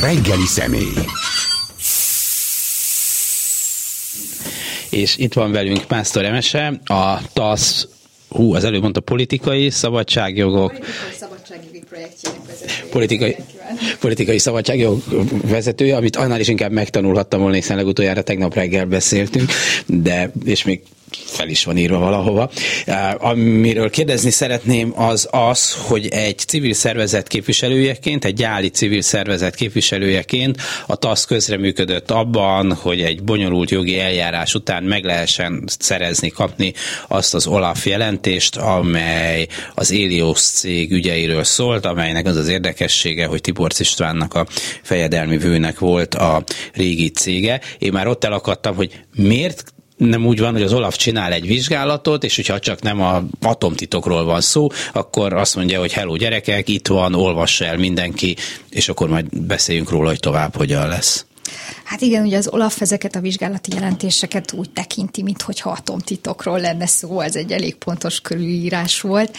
reggeli személy. És itt van velünk Pásztor Emese, a TASZ hú, az előbb mondta politikai szabadságjogok. Politikai szabadságjogi projektjének vezetője. Politikai, politikai szabadságjog vezetője, amit annál is inkább megtanulhattam volna, hiszen legutoljára tegnap reggel beszéltünk, de és még fel is van írva valahova. Amiről kérdezni szeretném az az, hogy egy civil szervezet képviselőjeként, egy gyáli civil szervezet képviselőjeként a TASZ közreműködött abban, hogy egy bonyolult jogi eljárás után meg lehessen szerezni, kapni azt az Olaf jelentést, amely az Elios cég ügyeiről szólt, amelynek az az érdekessége, hogy Tiborc Istvánnak a fejedelmi vőnek volt a régi cége. Én már ott elakadtam, hogy miért nem úgy van, hogy az Olaf csinál egy vizsgálatot, és hogyha csak nem a atomtitokról van szó, akkor azt mondja, hogy hello gyerekek, itt van, olvassa el mindenki, és akkor majd beszéljünk róla, hogy tovább hogyan lesz. Hát igen, ugye az Olaf ezeket a vizsgálati jelentéseket úgy tekinti, mintha atomtitokról lenne szó, ez egy elég pontos körülírás volt.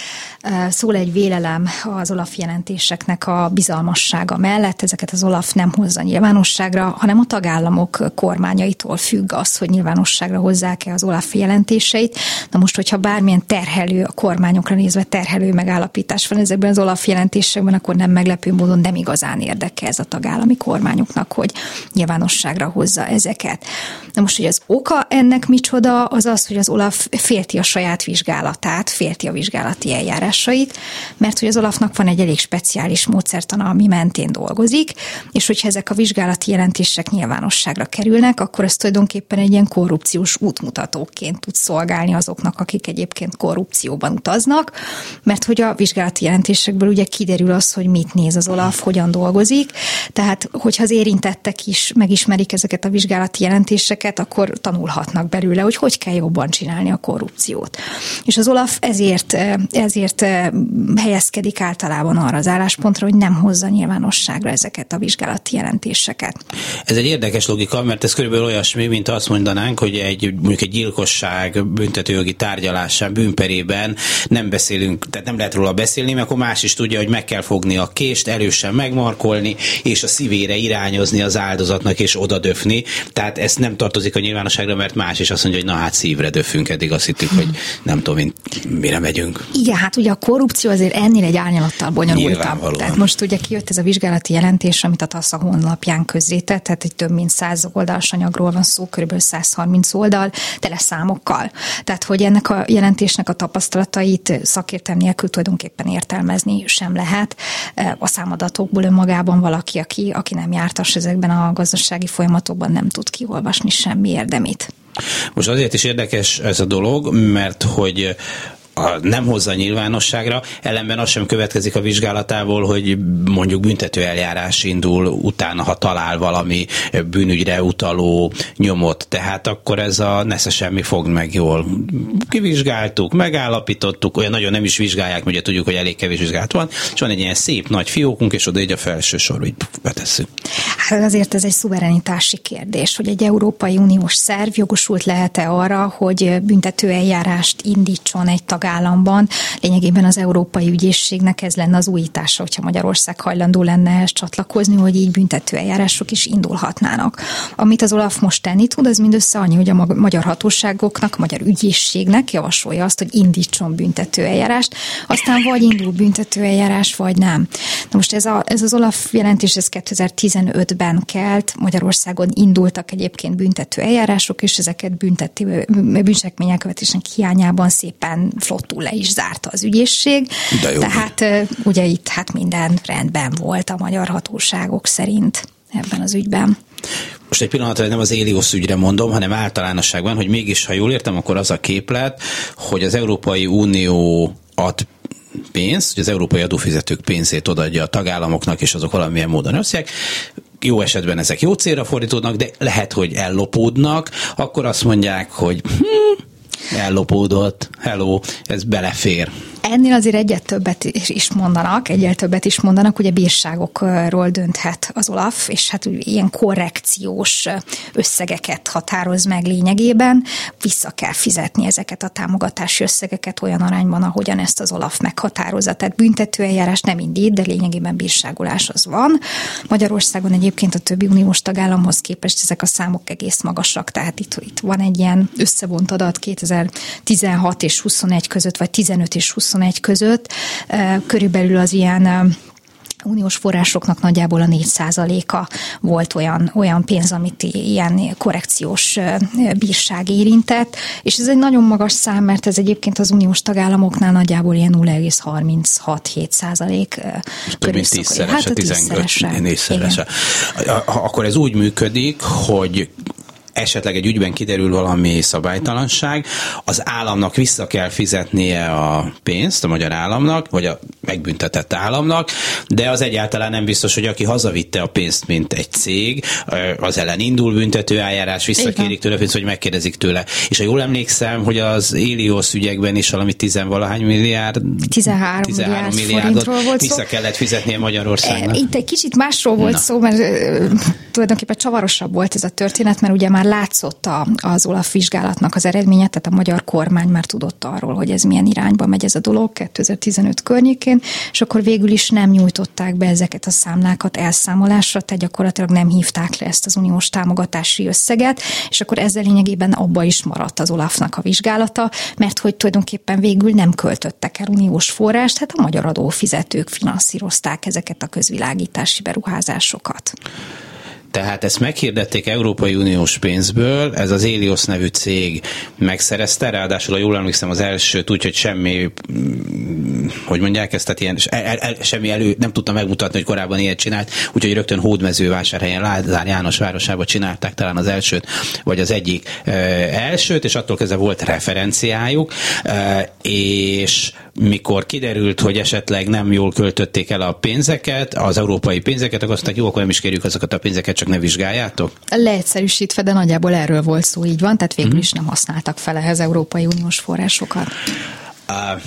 Szól egy vélelem az Olaf jelentéseknek a bizalmassága mellett, ezeket az Olaf nem hozza nyilvánosságra, hanem a tagállamok kormányaitól függ az, hogy nyilvánosságra hozzák-e az Olaf jelentéseit. Na most, hogyha bármilyen terhelő, a kormányokra nézve terhelő megállapítás van ezekben az Olaf jelentésekben, akkor nem meglepő módon nem igazán érdeke ez a tagállami kormányoknak, hogy nyilvános nyilvánosságra hozza ezeket. Na most, hogy az oka ennek micsoda, az az, hogy az Olaf félti a saját vizsgálatát, félti a vizsgálati eljárásait, mert hogy az Olafnak van egy elég speciális módszertana, ami mentén dolgozik, és hogyha ezek a vizsgálati jelentések nyilvánosságra kerülnek, akkor ez tulajdonképpen egy ilyen korrupciós útmutatóként tud szolgálni azoknak, akik egyébként korrupcióban utaznak, mert hogy a vizsgálati jelentésekből ugye kiderül az, hogy mit néz az Olaf, hogyan dolgozik, tehát hogyha az érintettek is megismerik ismerik ezeket a vizsgálati jelentéseket, akkor tanulhatnak belőle, hogy hogy kell jobban csinálni a korrupciót. És az Olaf ezért, ezért helyezkedik általában arra az álláspontra, hogy nem hozza nyilvánosságra ezeket a vizsgálati jelentéseket. Ez egy érdekes logika, mert ez körülbelül olyasmi, mint azt mondanánk, hogy egy mondjuk egy gyilkosság büntetőjogi tárgyalásán, bűnperében nem beszélünk, tehát nem lehet róla beszélni, mert akkor más is tudja, hogy meg kell fogni a kést, erősen megmarkolni, és a szívére irányozni az áldozatnak, és oda döfni, tehát ez nem tartozik a nyilvánosságra, mert más is azt mondja, hogy na hát szívre döfünk, eddig azt hittük, hogy nem tudom, mire megyünk. Igen, hát ugye a korrupció azért ennél egy árnyalattal bonyolultabb. Tehát most ugye kijött ez a vizsgálati jelentés, amit a TASZA honlapján közzétett, tehát egy több mint 100 oldalas anyagról van szó, kb. 130 oldal, tele számokkal. Tehát, hogy ennek a jelentésnek a tapasztalatait szakértelm nélkül tulajdonképpen értelmezni sem lehet. A számadatokból önmagában valaki, aki, aki nem jártas ezekben a gazdasági folyamatokban nem tud kiolvasni semmi érdemét. Most azért is érdekes ez a dolog, mert hogy nem hozza nyilvánosságra, ellenben az sem következik a vizsgálatából, hogy mondjuk büntető eljárás indul utána, ha talál valami bűnügyre utaló nyomot. Tehát akkor ez a nesze semmi fog meg jól. Kivizsgáltuk, megállapítottuk, olyan nagyon nem is vizsgálják, ugye tudjuk, hogy elég kevés vizsgálat van, és van egy ilyen szép nagy fiókunk, és oda egy a felső sor, hogy betesszük. Hát azért ez egy szuverenitási kérdés, hogy egy Európai Uniós szerv jogosult lehet-e arra, hogy büntető eljárást indítson egy tagállam tagállamban. Lényegében az Európai Ügyészségnek ez lenne az újítása, hogyha Magyarország hajlandó lenne ehhez csatlakozni, hogy így büntető eljárások is indulhatnának. Amit az Olaf most tenni tud, az mindössze annyi, hogy a magyar hatóságoknak, a magyar ügyészségnek javasolja azt, hogy indítson büntető eljárást, aztán vagy indul büntető eljárás, vagy nem. Na most ez, a, ez az Olaf jelentés, ez 2015-ben kelt, Magyarországon indultak egyébként büntető eljárások, és ezeket büntető bűncselekmények követésnek hiányában szépen flott flottul le is zárta az ügyészség. De jó. Tehát ugye itt hát minden rendben volt a magyar hatóságok szerint ebben az ügyben. Most egy pillanatra nem az Éliosz ügyre mondom, hanem általánosságban, hogy mégis, ha jól értem, akkor az a képlet, hogy az Európai Unió ad pénzt, hogy az európai adófizetők pénzét odaadja a tagállamoknak, és azok valamilyen módon összeg, jó esetben ezek jó célra fordítódnak, de lehet, hogy ellopódnak, akkor azt mondják, hogy hm, ellopódott, hello, ez belefér Ennél azért egyet többet is mondanak, egyel többet is mondanak, ugye bírságokról dönthet az Olaf, és hát ilyen korrekciós összegeket határoz meg lényegében, vissza kell fizetni ezeket a támogatási összegeket olyan arányban, ahogyan ezt az Olaf meghatározza. Tehát büntetőeljárás nem indít, de lényegében bírságolás az van. Magyarországon egyébként a többi uniós tagállamhoz képest ezek a számok egész magasak, tehát itt, itt van egy ilyen összevont adat 2016 és 21 között, vagy 15 és 21 között, körülbelül az ilyen uniós forrásoknak nagyjából a 4%-a volt olyan, olyan pénz, amit ilyen korrekciós bírság érintett, és ez egy nagyon magas szám, mert ez egyébként az uniós tagállamoknál nagyjából ilyen 0,36-7 százalék Több mint tízszerese, hát 15 négyszerese. Akkor ez úgy működik, hogy esetleg egy ügyben kiderül valami szabálytalanság, az államnak vissza kell fizetnie a pénzt, a magyar államnak, vagy a megbüntetett államnak, de az egyáltalán nem biztos, hogy aki hazavitte a pénzt, mint egy cég, az ellen indul büntető eljárás, visszakérik tőle pénzt, hogy megkérdezik tőle. És ha jól emlékszem, hogy az Elios ügyekben is valami tizenvalahány milliárd, 13, 13 milliárdot volt vissza szó. kellett fizetnie Magyarországnak. Itt egy kicsit másról volt Na. szó, mert tulajdonképpen csavarosabb volt ez a történet, mert ugye már látszott a, az Olaf vizsgálatnak az eredménye, tehát a magyar kormány már tudott arról, hogy ez milyen irányba megy ez a dolog 2015 környékén, és akkor végül is nem nyújtották be ezeket a számlákat elszámolásra, tehát gyakorlatilag nem hívták le ezt az uniós támogatási összeget, és akkor ezzel lényegében abba is maradt az Olafnak a vizsgálata, mert hogy tulajdonképpen végül nem költöttek el uniós forrást, hát a magyar adófizetők finanszírozták ezeket a közvilágítási beruházásokat. Tehát ezt meghirdették Európai Uniós pénzből, ez az Elios nevű cég megszerezte, ráadásul a jól emlékszem az elsőt úgy, hogy semmi, mm, hogy mondják ezt, tehát ilyen, el, el, semmi elő, nem tudta megmutatni, hogy korábban ilyet csinált, úgyhogy rögtön Hódmezővásárhelyen Lázár János városában csinálták talán az elsőt, vagy az egyik e, elsőt, és attól kezdve volt referenciájuk, e, és mikor kiderült, hogy esetleg nem jól költötték el a pénzeket, az európai pénzeket, akkor azt mondták, jó, akkor nem is kérjük azokat a pénzeket, csak ne vizsgáljátok? Leegyszerűsítve, de nagyjából erről volt szó, így van, tehát végül mm. is nem használtak fel ehhez Európai Uniós forrásokat. Uh,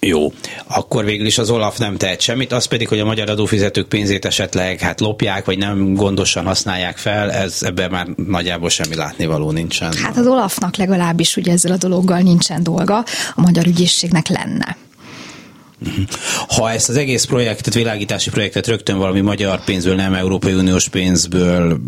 jó, akkor végül is az Olaf nem tehet semmit, az pedig, hogy a magyar adófizetők pénzét esetleg hát lopják, vagy nem gondosan használják fel, ez ebben már nagyjából semmi látnivaló nincsen. Hát az Olafnak legalábbis ugye ezzel a dologgal nincsen dolga, a magyar ügyészségnek lenne. Ha ezt az egész projektet, világítási projektet rögtön valami magyar pénzből, nem Európai Uniós pénzből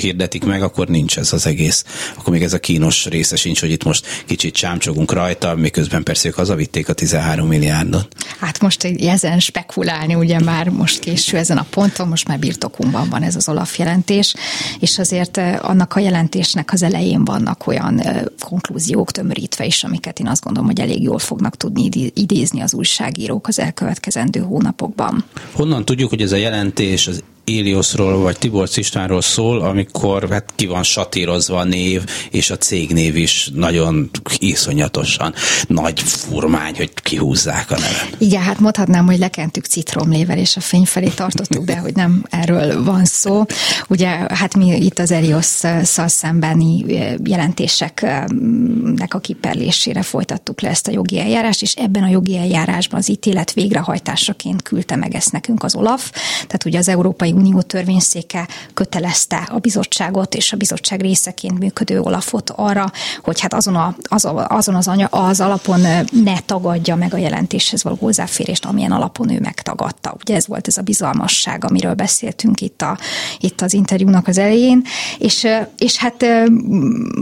hirdetik meg, akkor nincs ez az egész. Akkor még ez a kínos része sincs, hogy itt most kicsit csámcsogunk rajta, miközben persze ők hazavitték a 13 milliárdot. Hát most ezen spekulálni, ugye már most késő ezen a ponton, most már birtokunkban van ez az Olaf jelentés, és azért eh, annak a jelentésnek az elején vannak olyan eh, konklúziók tömörítve is, amiket én azt gondolom, hogy elég jól fognak tudni idézni az újság újságírók az elkövetkezendő hónapokban. Honnan tudjuk, hogy ez a jelentés az Éliosról vagy Tibor Istvánról szól, amikor hát ki van satírozva a név, és a cégnév is nagyon iszonyatosan nagy furmány, hogy kihúzzák a nevet. Igen, hát mondhatnám, hogy lekentük citromlével, és a fény felé tartottuk, de hogy nem erről van szó. Ugye, hát mi itt az Elios-szal szembeni jelentéseknek a kiperlésére folytattuk le ezt a jogi eljárást, és ebben a jogi eljárásban az ítélet végrehajtásaként küldte meg ezt nekünk az Olaf. Tehát ugye az Európai Unió törvényszéke kötelezte a bizottságot és a bizottság részeként működő Olafot arra, hogy hát azon, a, az, azon az, anya, az alapon ne tagadja meg a jelentéshez való hozzáférést, amilyen alapon ő megtagadta. Ugye ez volt ez a bizalmasság, amiről beszéltünk itt, a, itt az interjúnak az elején, és, és hát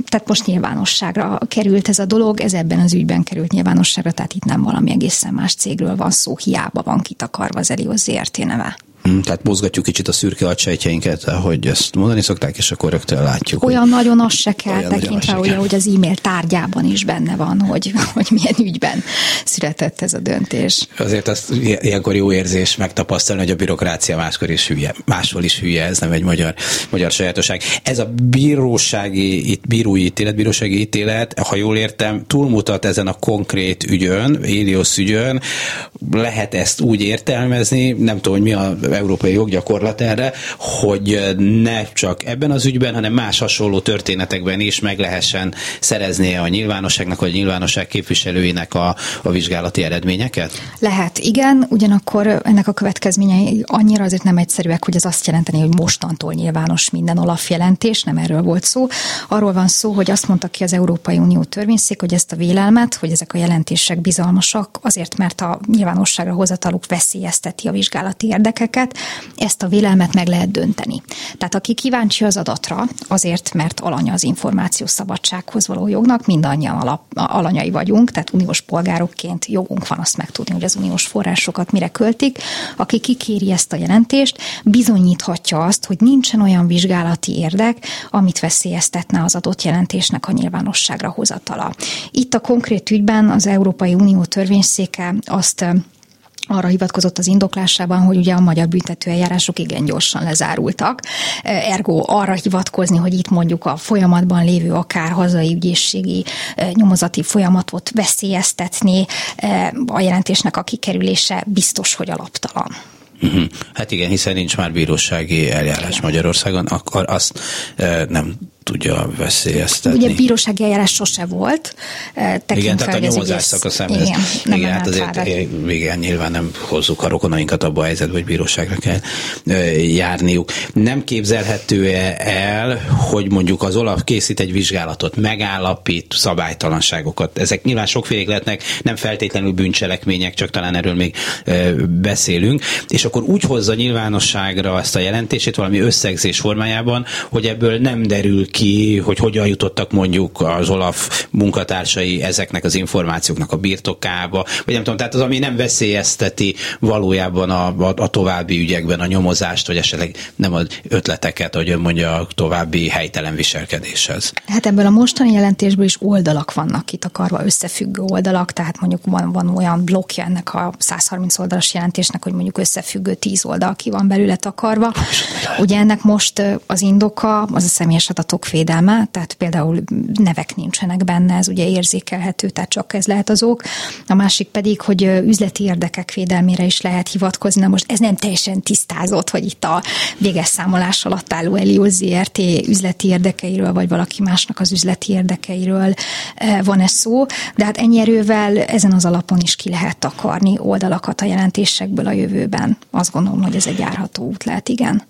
tehát most nyilvánosságra került ez a dolog, ez ebben az ügyben került nyilvánosságra, tehát itt nem valami egészen más cégről van szó, hiába van kitakarva az Elios ZRT neve. Mm, tehát mozgatjuk kicsit a szürke agysejtjeinket, hogy ezt mondani szokták, és akkor rögtön látjuk. Olyan hogy nagyon az se kell tekintve, ugye, hogy az e-mail tárgyában is benne van, hogy, hogy milyen ügyben született ez a döntés. Azért azt ilyenkor jó érzés megtapasztalni, hogy a bürokrácia máskor is hülye. Máshol is hülye, ez nem egy magyar, magyar sajátosság. Ez a bírósági, itt bírói ítélet, bírósági ítélet, ha jól értem, túlmutat ezen a konkrét ügyön, Éliosz ügyön, lehet ezt úgy értelmezni, nem tudom, hogy mi a európai joggyakorlat erre, hogy ne csak ebben az ügyben, hanem más hasonló történetekben is meg lehessen szereznie a nyilvánosságnak, vagy a nyilvánosság képviselőinek a, a vizsgálati eredményeket? Lehet, igen, ugyanakkor ennek a következményei annyira azért nem egyszerűek, hogy ez azt jelenteni, hogy mostantól nyilvános minden Olaf jelentés, nem erről volt szó. Arról van szó, hogy azt mondta ki az Európai Unió törvényszék, hogy ezt a vélelmet, hogy ezek a jelentések bizalmasak, azért, mert a nyilvánosságra hozataluk veszélyezteti a vizsgálati érdekeket, ezt a vélelmet meg lehet dönteni. Tehát aki kíváncsi az adatra, azért, mert alanya az információ szabadsághoz való jognak, mindannyian alap, alanyai vagyunk, tehát uniós polgárokként jogunk van azt megtudni, hogy az uniós forrásokat mire költik. Aki kikéri ezt a jelentést, bizonyíthatja azt, hogy nincsen olyan vizsgálati érdek, amit veszélyeztetne az adott jelentésnek a nyilvánosságra hozatala. Itt a konkrét ügyben az Európai Unió törvényszéke azt arra hivatkozott az indoklásában, hogy ugye a magyar büntetőeljárások igen gyorsan lezárultak. Ergo arra hivatkozni, hogy itt mondjuk a folyamatban lévő akár hazai ügyészségi nyomozati folyamatot veszélyeztetni a jelentésnek a kikerülése biztos, hogy alaptalan. Uh-huh. Hát igen, hiszen nincs már bírósági eljárás igen. Magyarországon, akkor azt e, nem tudja veszélyeztetni. Ugye bírósági eljárás sose volt. Tekint igen, tehát a nyomozás szakaszában. Igen, nem igen hát azért várat. igen, nyilván nem hozzuk a rokonainkat abba a helyzetbe, hogy bíróságra kell járniuk. Nem képzelhető-e el, hogy mondjuk az Olaf készít egy vizsgálatot, megállapít szabálytalanságokat. Ezek nyilván sokfélék lehetnek, nem feltétlenül bűncselekmények, csak talán erről még beszélünk, és akkor úgy hozza nyilvánosságra ezt a jelentését valami összegzés formájában, hogy ebből nem derül ki, hogy hogyan jutottak mondjuk az Olaf munkatársai ezeknek az információknak a birtokába, vagy nem tudom, tehát az, ami nem veszélyezteti valójában a, a, a további ügyekben a nyomozást, vagy esetleg nem az ötleteket, hogy ön mondja a további helytelen viselkedéshez. Hát ebből a mostani jelentésből is oldalak vannak itt akarva, összefüggő oldalak, tehát mondjuk van, van olyan blokkja ennek a 130 oldalas jelentésnek, hogy mondjuk összefüggő 10 oldal ki van belőle takarva. Ugye ennek most az indoka az a személyes adatok adatok védelme, tehát például nevek nincsenek benne, ez ugye érzékelhető, tehát csak ez lehet az ok. A másik pedig, hogy üzleti érdekek védelmére is lehet hivatkozni. Na most ez nem teljesen tisztázott, hogy itt a véges számolás alatt álló Elió ZRT üzleti érdekeiről, vagy valaki másnak az üzleti érdekeiről van ez szó, de hát ennyi erővel ezen az alapon is ki lehet takarni oldalakat a jelentésekből a jövőben. Azt gondolom, hogy ez egy járható út lehet, igen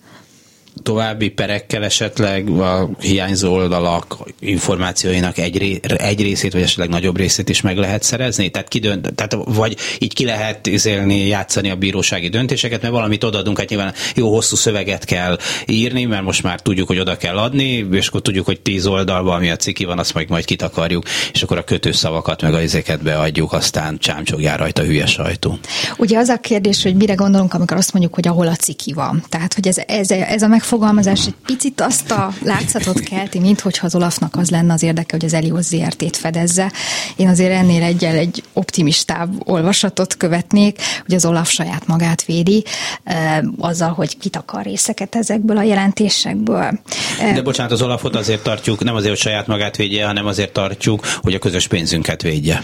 további perekkel esetleg a hiányzó oldalak információinak egy, egy részét, vagy esetleg nagyobb részét is meg lehet szerezni? Tehát, kidönt, tehát vagy így ki lehet izélni, játszani a bírósági döntéseket, mert valamit odaadunk, hát nyilván jó hosszú szöveget kell írni, mert most már tudjuk, hogy oda kell adni, és akkor tudjuk, hogy tíz oldalban, ami a ciki van, azt majd, majd kitakarjuk, és akkor a kötőszavakat meg a izéket beadjuk, aztán csámcsogjár rajta hülye sajtó. Ugye az a kérdés, hogy mire gondolunk, amikor azt mondjuk, hogy ahol a ciki van. Tehát, hogy ez, ez, ez a megfogalmazás egy picit azt a látszatot kelti, mint hogyha az Olafnak az lenne az érdeke, hogy az Elios ZRT-t fedezze. Én azért ennél egyel egy optimistább olvasatot követnék, hogy az Olaf saját magát védi, azzal, hogy kitakar részeket ezekből a jelentésekből. De bocsánat, az Olafot azért tartjuk, nem azért, hogy saját magát védje, hanem azért tartjuk, hogy a közös pénzünket védje.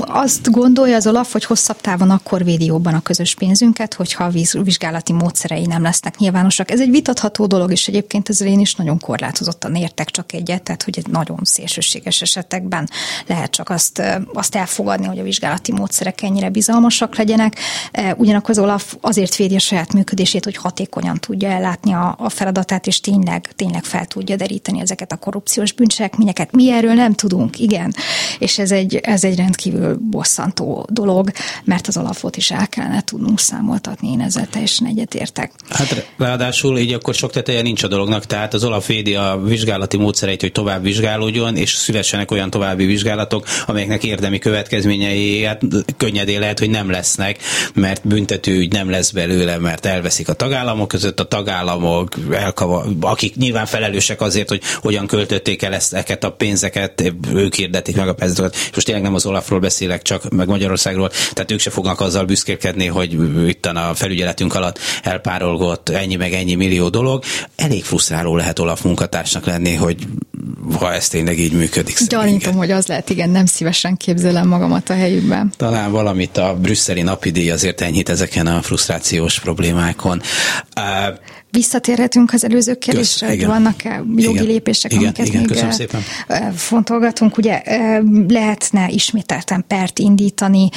Azt gondolja az Olaf, hogy hosszabb távon akkor védi jobban a közös pénzünket, hogyha a vizsgálati módszerei nem lesznek nyilvánosak. Ez egy vitatható dolog, és egyébként ezzel én is nagyon korlátozottan értek csak egyet, tehát hogy egy nagyon szélsőséges esetekben lehet csak azt, azt elfogadni, hogy a vizsgálati módszerek ennyire bizalmasak legyenek. Ugyanakkor az Olaf azért védi a saját működését, hogy hatékonyan tudja ellátni a, a feladatát, és tényleg, tényleg fel tudja deríteni ezeket a korrupciós bűncselekményeket. Mi erről nem tudunk, igen. És ez egy, ez egy rendkívül bosszantó dolog, mert az alapot is el kellene tudnunk számoltatni, én ezzel teljesen egyetértek. Hát ráadásul így akkor sok teteje nincs a dolognak, tehát az Olaf védi a vizsgálati módszereit, hogy tovább vizsgálódjon, és szülessenek olyan további vizsgálatok, amelyeknek érdemi következményei hát könnyedén lehet, hogy nem lesznek, mert büntetőügy nem lesz belőle, mert elveszik a tagállamok között, a tagállamok, elkava, akik nyilván felelősek azért, hogy hogyan költötték el ezt, a pénzeket, ők hirdetik meg a pénzeket. Most tényleg nem az Olafról beszélek, csak meg Magyarországról, tehát ők se fognak azzal büszkélkedni, hogy itt a felügyeletünk alatt elpárolgott ennyi meg ennyi millió dolog. Elég frusztráló lehet Olaf munkatársnak lenni, hogy ha ez tényleg így működik. Gyanítom, hogy az lehet, igen, nem szívesen képzelem magamat a helyükben. Talán valamit a brüsszeli napidíj azért enyhít ezeken a frusztrációs problémákkon. Visszatérhetünk az előző kérdésre, hogy vannak-e jogi igen, lépések, igen, amiket igen, még szépen. fontolgatunk. Ugye lehetne ismételten pert indítani,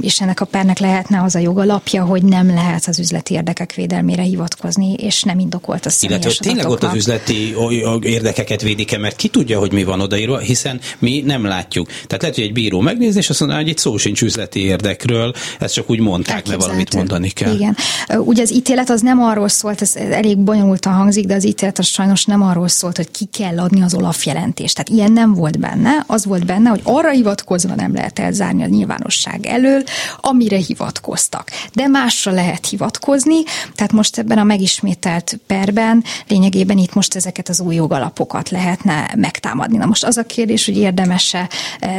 és ennek a pernek lehetne az a jogalapja, hogy nem lehet az üzleti érdekek védelmére hivatkozni, és nem indokolt a személyes Illetve tényleg ott az üzleti érdekeket védik-e, mert ki tudja, hogy mi van odaírva, hiszen mi nem látjuk. Tehát lehet, hogy egy bíró megnézi, és azt mondja, hogy itt szó sincs üzleti érdekről, ezt csak úgy mondták, mert valamit mondani kell. Igen. Ugye az ítélet az nem arról szólt, ez elég bonyolultan hangzik, de az ítélet az sajnos nem arról szólt, hogy ki kell adni az Olaf jelentést. Tehát ilyen nem volt benne. Az volt benne, hogy arra hivatkozva nem lehet elzárni a nyilvánosság elől, amire hivatkoztak. De másra lehet hivatkozni, tehát most ebben a megismételt perben lényegében itt most ezeket az új jogalapokat lehetne megtámadni. Na most az a kérdés, hogy érdemese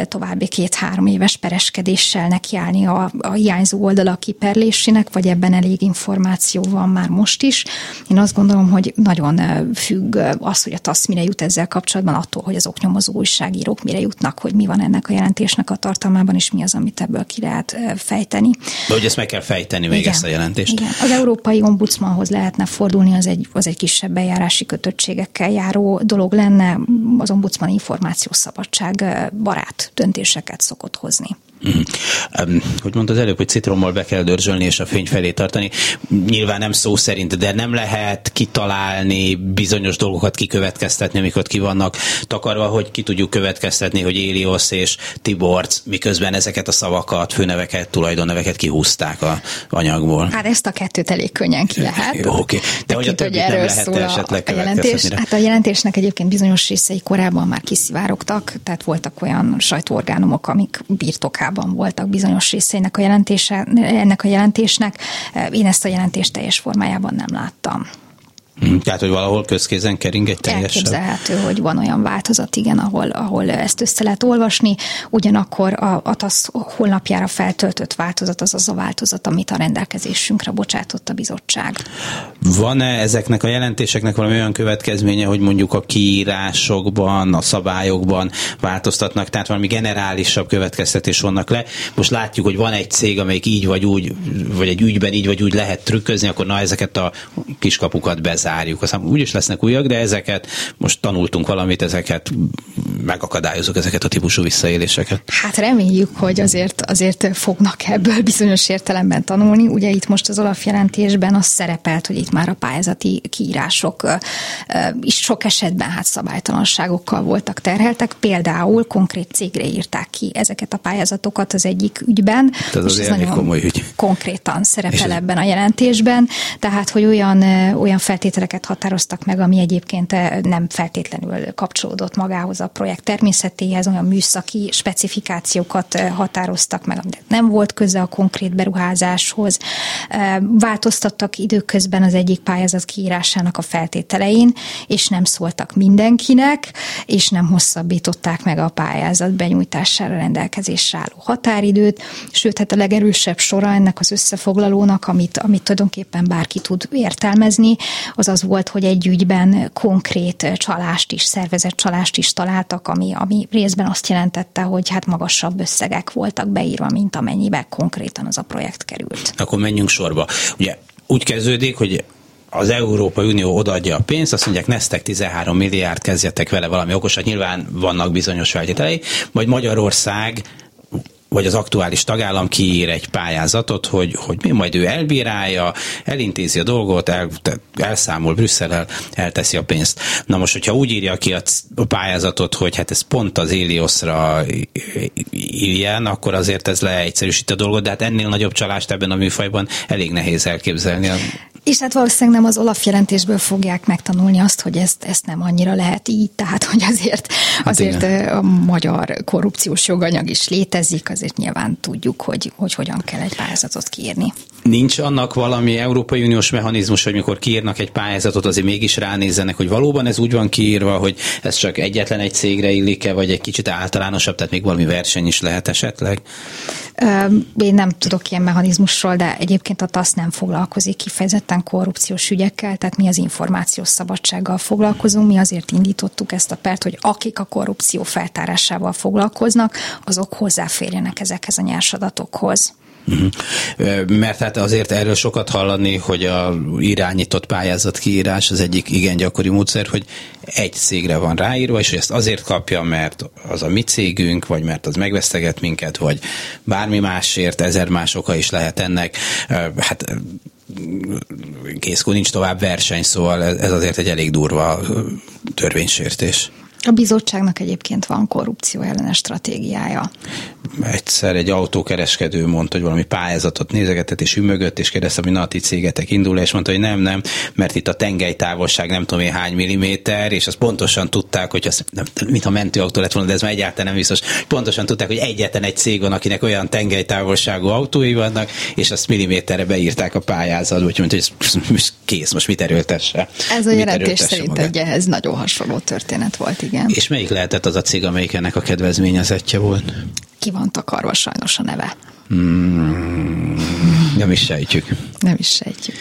további két-három éves pereskedéssel nekiállni a, a hiányzó oldalak kiperlésének, vagy ebben elég információ van már most is. Én azt gondolom, hogy nagyon függ az, hogy a TASZ mire jut ezzel kapcsolatban, attól, hogy az oknyomozó újságírók mire jutnak, hogy mi van ennek a jelentésnek a tartalmában, és mi az, amit ebből ki lehet fejteni. De hogy ezt meg kell fejteni még igen, ezt a jelentést. Igen. Az Európai Ombudsmanhoz lehetne fordulni, az egy, az egy kisebb bejárási kötöttségekkel járó dolog lenne, az ombudsman információszabadság barát döntéseket szokott hozni. Hogy mondtad előbb, hogy citrommal be kell dörzsölni és a fény felé tartani. Nyilván nem szó szerint, de nem lehet kitalálni bizonyos dolgokat kikövetkeztetni, amikor ki vannak takarva, hogy ki tudjuk következtetni, hogy Éliosz és Tiborc miközben ezeket a szavakat, főneveket, tulajdonneveket kihúzták a anyagból. Hát ezt a kettőt elég könnyen ki lehet. Jó, oké. De hogy a többit nem lehet esetleg a, a jelentés, Hát a jelentésnek egyébként bizonyos részei korábban már kiszivárogtak, tehát voltak olyan sajtóorgánumok, amik birtokában formában voltak bizonyos részeinek a jelentése, ennek a jelentésnek. Én ezt a jelentést teljes formájában nem láttam. Hm, tehát, hogy valahol közkézen kering egy teljesen... Elképzelhető, hogy van olyan változat, igen, ahol, ahol ezt össze lehet olvasni, ugyanakkor a, a TASZ honlapjára feltöltött változat az az a változat, amit a rendelkezésünkre bocsátott a bizottság. Van-e ezeknek a jelentéseknek valami olyan következménye, hogy mondjuk a kiírásokban, a szabályokban változtatnak, tehát valami generálisabb következtetés vannak le? Most látjuk, hogy van egy cég, amelyik így vagy úgy, vagy egy ügyben így vagy úgy lehet trükközni, akkor na ezeket a kiskapukat bezár zárjuk. Aztán úgyis lesznek újak, de ezeket most tanultunk valamit, ezeket megakadályozunk, ezeket a típusú visszaéléseket. Hát reméljük, hogy azért, azért fognak ebből bizonyos értelemben tanulni. Ugye itt most az alapjelentésben az szerepelt, hogy itt már a pályázati kiírások is sok esetben hát szabálytalanságokkal voltak terheltek. Például konkrét cégre írták ki ezeket a pályázatokat az egyik ügyben. Tehát az nagyon komoly ügy. Konkrétan szerepel ebben a jelentésben. Tehát, hogy olyan, olyan feltételek feltételeket határoztak meg, ami egyébként eh, nem feltétlenül kapcsolódott magához a projekt természetéhez, olyan műszaki specifikációkat eh, határoztak meg, aminek nem volt köze a konkrét beruházáshoz. Eh, változtattak időközben az egyik pályázat kiírásának a feltételein, és nem szóltak mindenkinek, és nem hosszabbították meg a pályázat benyújtására rendelkezésre álló határidőt, sőt, hát a legerősebb sora ennek az összefoglalónak, amit, amit tulajdonképpen bárki tud értelmezni, az az volt, hogy egy ügyben konkrét csalást is, szervezett csalást is találtak, ami, ami részben azt jelentette, hogy hát magasabb összegek voltak beírva, mint amennyibe konkrétan az a projekt került. Akkor menjünk sorba. Ugye úgy kezdődik, hogy az Európai Unió odaadja a pénzt, azt mondják, neztek 13 milliárd, kezdjetek vele valami okosat, nyilván vannak bizonyos feltételei, majd Magyarország vagy az aktuális tagállam kiír egy pályázatot, hogy, hogy mi majd ő elbírálja, elintézi a dolgot, el, elszámol Brüsszel, elteszi a pénzt. Na most, hogyha úgy írja ki a pályázatot, hogy hát ez pont az Élioszra írjen, akkor azért ez leegyszerűsít a dolgot, de hát ennél nagyobb csalást ebben a műfajban elég nehéz elképzelni. És hát valószínűleg nem az Olaf jelentésből fogják megtanulni azt, hogy ezt, ezt nem annyira lehet így, tehát hogy azért, hát azért a magyar korrupciós joganyag is létezik, azért nyilván tudjuk, hogy, hogy hogyan kell egy pályázatot kiírni. Nincs annak valami Európai Uniós mechanizmus, hogy mikor kiírnak egy pályázatot, azért mégis ránézzenek, hogy valóban ez úgy van kiírva, hogy ez csak egyetlen egy cégre illik-e, vagy egy kicsit általánosabb, tehát még valami verseny is lehet esetleg? Én nem tudok ilyen mechanizmusról, de egyébként a TASZ nem foglalkozik kifejezetten kifejezetten korrupciós ügyekkel, tehát mi az információs szabadsággal foglalkozunk, mi azért indítottuk ezt a pert, hogy akik a korrupció feltárásával foglalkoznak, azok hozzáférjenek ezekhez a nyersadatokhoz. Uh-huh. Mert hát azért erről sokat hallani, hogy a irányított pályázat kiírás az egyik igen gyakori módszer, hogy egy cégre van ráírva, és hogy ezt azért kapja, mert az a mi cégünk, vagy mert az megveszteget minket, vagy bármi másért, ezer más oka is lehet ennek. Hát készkó nincs tovább verseny, szóval ez azért egy elég durva törvénysértés. A bizottságnak egyébként van korrupció ellenes stratégiája. Egyszer egy autókereskedő mondta, hogy valami pályázatot nézegetett és ümögött, és kérdezte, hogy na, ti cégetek indul, és mondta, hogy nem, nem, mert itt a tengelytávolság nem tudom én hány milliméter, és azt pontosan tudták, hogy az, nem, mintha mentőautó lett volna, de ez már egyáltalán nem biztos, pontosan tudták, hogy egyetlen egy cég van, akinek olyan tengelytávolságú autói vannak, és azt milliméterre beírták a pályázatba, úgyhogy mondta, hogy kész, most mit erőltesse. Ez a jelentés szerint egy ehhez nagyon hasonló történet volt, igen. És melyik lehetett az a cég, amelyik ennek a kedvezményezetje volt? Ki van takarva sajnos a neve. Hmm, nem is sejtjük. Nem is sejtjük.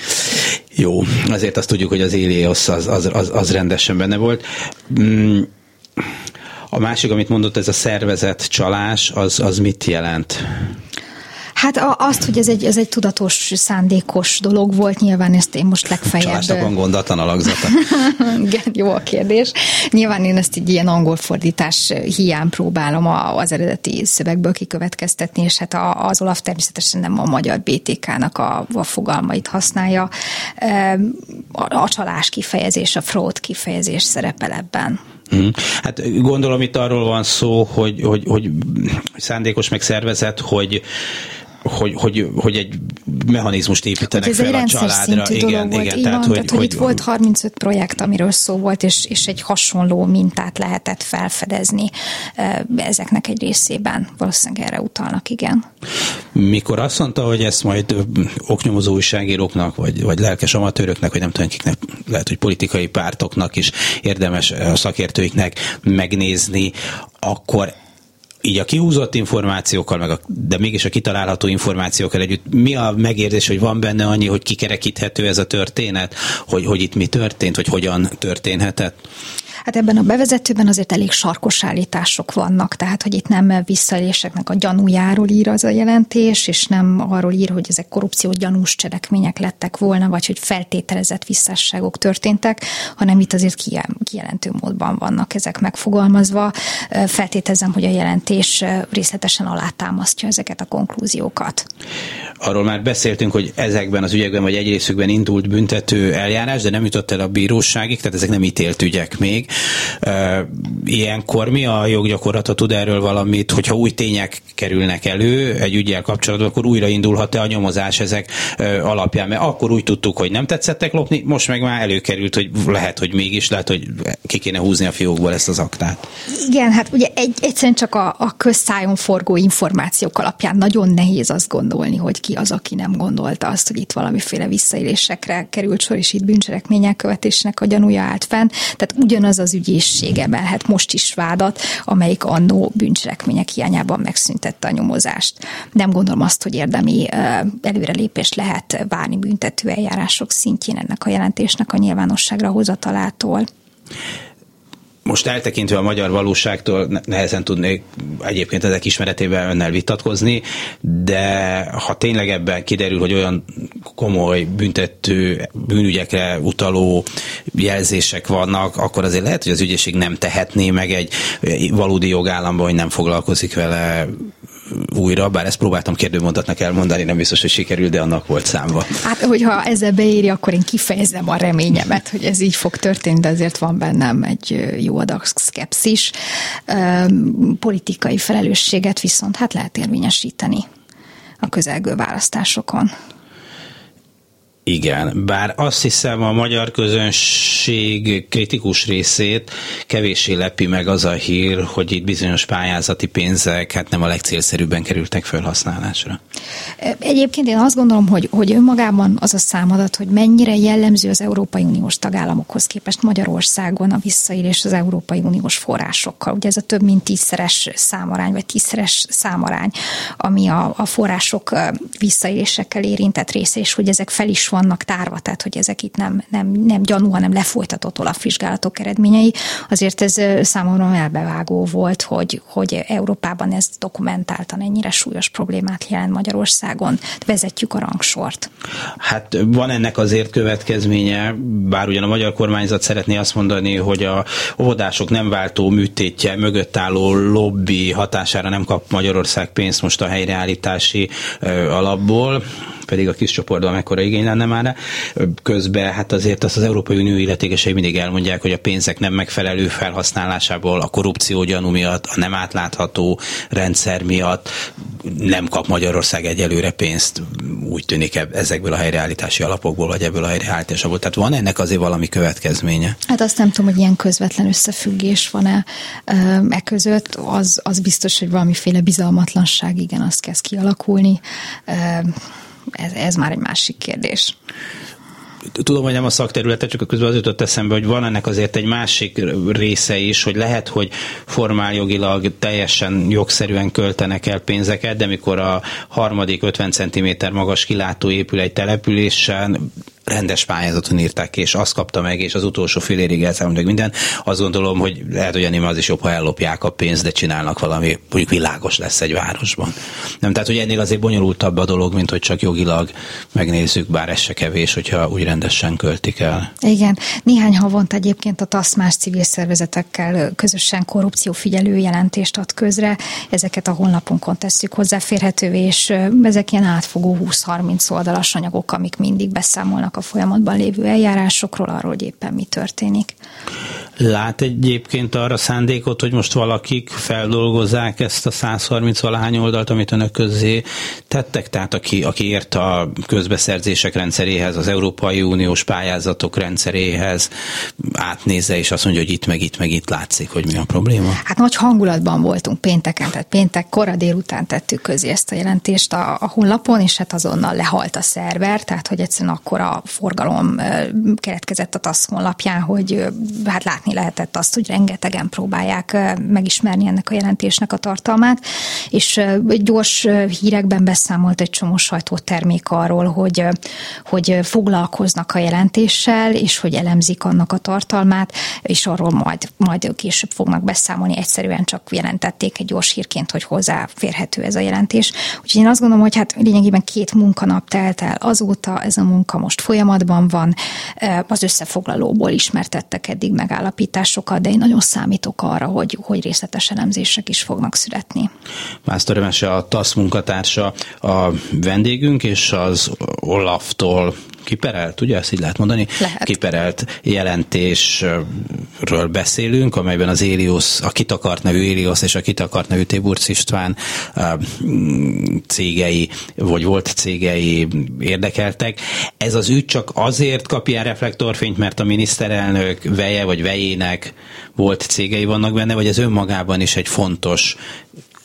Jó, azért azt tudjuk, hogy az Élios az, az, az, az rendesen benne volt. Hmm, a másik, amit mondott, ez a szervezet csalás, az, az mit jelent? Hát azt, hogy ez egy, ez egy tudatos, szándékos dolog volt, nyilván ezt én most legfeljebb... Csalásnak van gondatlan alakzata. Igen, jó a kérdés. Nyilván én ezt egy ilyen angol fordítás hiány próbálom az eredeti szövegből kikövetkeztetni, és hát az Olaf természetesen nem a magyar BTK-nak a, a fogalmait használja. A, a csalás kifejezés, a fraud kifejezés szerepel ebben. Mhm. Hát gondolom itt arról van szó, hogy, hogy, hogy szándékos megszervezet, hogy hogy, hogy, hogy egy mechanizmust építenek hogy ez fel egy a családra. Igen, dolog volt. igen, tehát, van, hogy, tehát, hogy, hogy itt volt 35 projekt, amiről szó volt, és, és egy hasonló mintát lehetett felfedezni ezeknek egy részében. Valószínűleg erre utalnak, igen. Mikor azt mondta, hogy ezt majd oknyomozó újságíróknak, vagy, vagy lelkes amatőröknek, vagy nem tudom, kiknek, lehet, hogy politikai pártoknak is érdemes a szakértőiknek megnézni, akkor így a kihúzott információkkal, meg a, de mégis a kitalálható információkkal együtt, mi a megérzés, hogy van benne annyi, hogy kikerekíthető ez a történet, hogy, hogy itt mi történt, hogy hogyan történhetett? Hát ebben a bevezetőben azért elég sarkos állítások vannak, tehát hogy itt nem visszaéléseknek a gyanújáról ír az a jelentés, és nem arról ír, hogy ezek korrupció gyanús cselekmények lettek volna, vagy hogy feltételezett visszásságok történtek, hanem itt azért kijelentő módban vannak ezek megfogalmazva. Feltételezem, hogy a jelentés részletesen alátámasztja ezeket a konklúziókat. Arról már beszéltünk, hogy ezekben az ügyekben, vagy egy részükben indult büntető eljárás, de nem jutott el a bíróságig, tehát ezek nem ítélt ügyek még. Ilyenkor mi a joggyakorlata tud erről valamit, hogyha új tények kerülnek elő egy ügyel kapcsolatban, akkor újra indulhat-e a nyomozás ezek alapján? Mert akkor úgy tudtuk, hogy nem tetszettek lopni, most meg már előkerült, hogy lehet, hogy mégis, lehet, hogy ki kéne húzni a fiókból ezt az aktát. Igen, hát ugye egy, egyszerűen csak a, a közszájon forgó információk alapján nagyon nehéz azt gondolni, hogy ki az, aki nem gondolta azt, hogy itt valamiféle visszaélésekre került sor, és itt bűncselekmények követésnek a gyanúja állt fenn. Tehát ugyanaz az ügyészség emelhet most is vádat, amelyik annó bűncselekmények hiányában megszüntette a nyomozást. Nem gondolom azt, hogy érdemi előrelépést lehet várni büntető eljárások szintjén ennek a jelentésnek a nyilvánosságra hozatalától most eltekintve a magyar valóságtól nehezen tudnék egyébként ezek ismeretével önnel vitatkozni, de ha tényleg ebben kiderül, hogy olyan komoly büntető bűnügyekre utaló jelzések vannak, akkor azért lehet, hogy az ügyészség nem tehetné meg egy valódi jogállamban, hogy nem foglalkozik vele újra, bár ezt próbáltam kérdőmondatnak elmondani, nem biztos, hogy sikerül, de annak volt számva. Hát, hogyha ezzel beéri, akkor én kifejezem a reményemet, hogy ez így fog történni, de azért van bennem egy jó adag szkepszis. Politikai felelősséget viszont hát lehet érvényesíteni a közelgő választásokon. Igen, bár azt hiszem a magyar közönség kritikus részét kevéssé lepi meg az a hír, hogy itt bizonyos pályázati pénzek hát nem a legcélszerűbben kerültek felhasználásra. Egyébként én azt gondolom, hogy, hogy önmagában az a számadat, hogy mennyire jellemző az Európai Uniós tagállamokhoz képest Magyarországon a visszaélés az Európai Uniós forrásokkal. Ugye ez a több mint tízszeres számarány, vagy tízszeres számarány, ami a, a források visszaélésekkel érintett része, és hogy ezek fel is vannak tárva, tehát hogy ezek itt nem, nem, nem gyanú, hanem lefolytatott olaf vizsgálatok eredményei, azért ez számomra elbevágó volt, hogy, hogy Európában ez dokumentáltan ennyire súlyos problémát jelent Magyarországon. Vezetjük a rangsort. Hát van ennek azért következménye, bár ugyan a magyar kormányzat szeretné azt mondani, hogy a óvodások nem váltó műtétje mögött álló lobby hatására nem kap Magyarország pénzt most a helyreállítási alapból pedig a kis csoportban mekkora igény lenne már. Közben hát azért azt az Európai Unió illetékesei mindig elmondják, hogy a pénzek nem megfelelő felhasználásából, a korrupció gyanú miatt, a nem átlátható rendszer miatt nem kap Magyarország egyelőre pénzt, úgy tűnik ezekből a helyreállítási alapokból, vagy ebből a helyreállításból. Tehát van ennek azért valami következménye? Hát azt nem tudom, hogy ilyen közvetlen összefüggés van-e e között. Az, az biztos, hogy valamiféle bizalmatlanság, igen, azt kezd kialakulni ez, ez már egy másik kérdés. Tudom, hogy nem a szakterülete, csak a közben az jutott eszembe, hogy van ennek azért egy másik része is, hogy lehet, hogy formáljogilag teljesen jogszerűen költenek el pénzeket, de mikor a harmadik 50 cm magas kilátó épül egy településen, rendes pályázaton írták ki, és azt kapta meg, és az utolsó félérig elszámolt minden. Azt gondolom, hogy lehet, hogy az is jobb, ha ellopják a pénzt, de csinálnak valami, mondjuk világos lesz egy városban. Nem, tehát, hogy ennél azért bonyolultabb a dolog, mint hogy csak jogilag megnézzük, bár ez se kevés, hogyha úgy rendesen költik el. Igen. Néhány havonta egyébként a TASZ más civil szervezetekkel közösen korrupciófigyelő jelentést ad közre. Ezeket a honlapunkon tesszük hozzáférhetővé, és ezek ilyen átfogó 20-30 oldalas anyagok, amik mindig beszámolnak a folyamatban lévő eljárásokról, arról, hogy éppen mi történik. Lát egyébként arra szándékot, hogy most valakik feldolgozzák ezt a 130 valahány oldalt, amit önök közé tettek? Tehát aki, aki ért a közbeszerzések rendszeréhez, az Európai Uniós pályázatok rendszeréhez, átnézze és azt mondja, hogy itt meg itt meg itt látszik, hogy mi a probléma? Hát nagy hangulatban voltunk pénteken, tehát péntek kora délután tettük közé ezt a jelentést a, a honlapon, és hát azonnal lehalt a szerver, tehát hogy egyszerűen akkor a forgalom keletkezett a TASZ honlapján, hogy hát látni lehetett azt, hogy rengetegen próbálják megismerni ennek a jelentésnek a tartalmát, és gyors hírekben beszámolt egy csomó sajtótermék arról, hogy, hogy foglalkoznak a jelentéssel, és hogy elemzik annak a tartalmát, és arról majd, majd később fognak beszámolni, egyszerűen csak jelentették egy gyors hírként, hogy hozzáférhető ez a jelentés. Úgyhogy én azt gondolom, hogy hát lényegében két munkanap telt el azóta, ez a munka most folyamatban van, az összefoglalóból ismertettek eddig megállapításokat, de én nagyon számítok arra, hogy, hogy részletes elemzések is fognak születni. Másztor Emese a TASZ munkatársa a vendégünk, és az Olaftól kiperelt, ugye ezt így lehet mondani? Lehet. Kiperelt jelentésről beszélünk, amelyben az Élios, a Kitakart nevű Élios és a Kitakart nevű Téburc István cégei, vagy volt cégei érdekeltek. Ez az ügy csak azért kap ilyen reflektorfényt, mert a miniszterelnök veje vagy vejének volt cégei vannak benne, vagy ez önmagában is egy fontos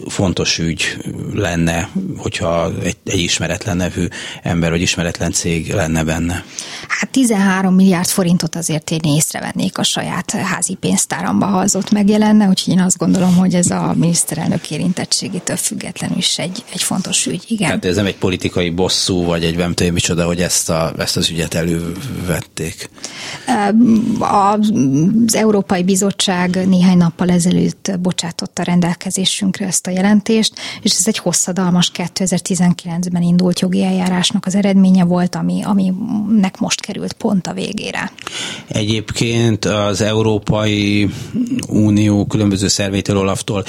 fontos ügy lenne, hogyha egy, egy ismeretlen nevű ember vagy ismeretlen cég lenne benne. Hát 13 milliárd forintot azért én észrevennék a saját házi pénztáramba, ha az ott megjelenne, úgyhogy én azt gondolom, hogy ez a miniszterelnök érintettségétől függetlenül is egy, egy fontos ügy. Igen. Hát ez nem egy politikai bosszú, vagy egy nem tudom micsoda, hogy ezt, a, ezt az ügyet elővették. Az Európai Bizottság néhány nappal ezelőtt bocsátotta rendelkezésünkre ezt a jelentést, és ez egy hosszadalmas 2019-ben indult jogi eljárásnak az eredménye volt, ami, aminek most került pont a végére. Egyébként az Európai Unió különböző szervétől, Olaftól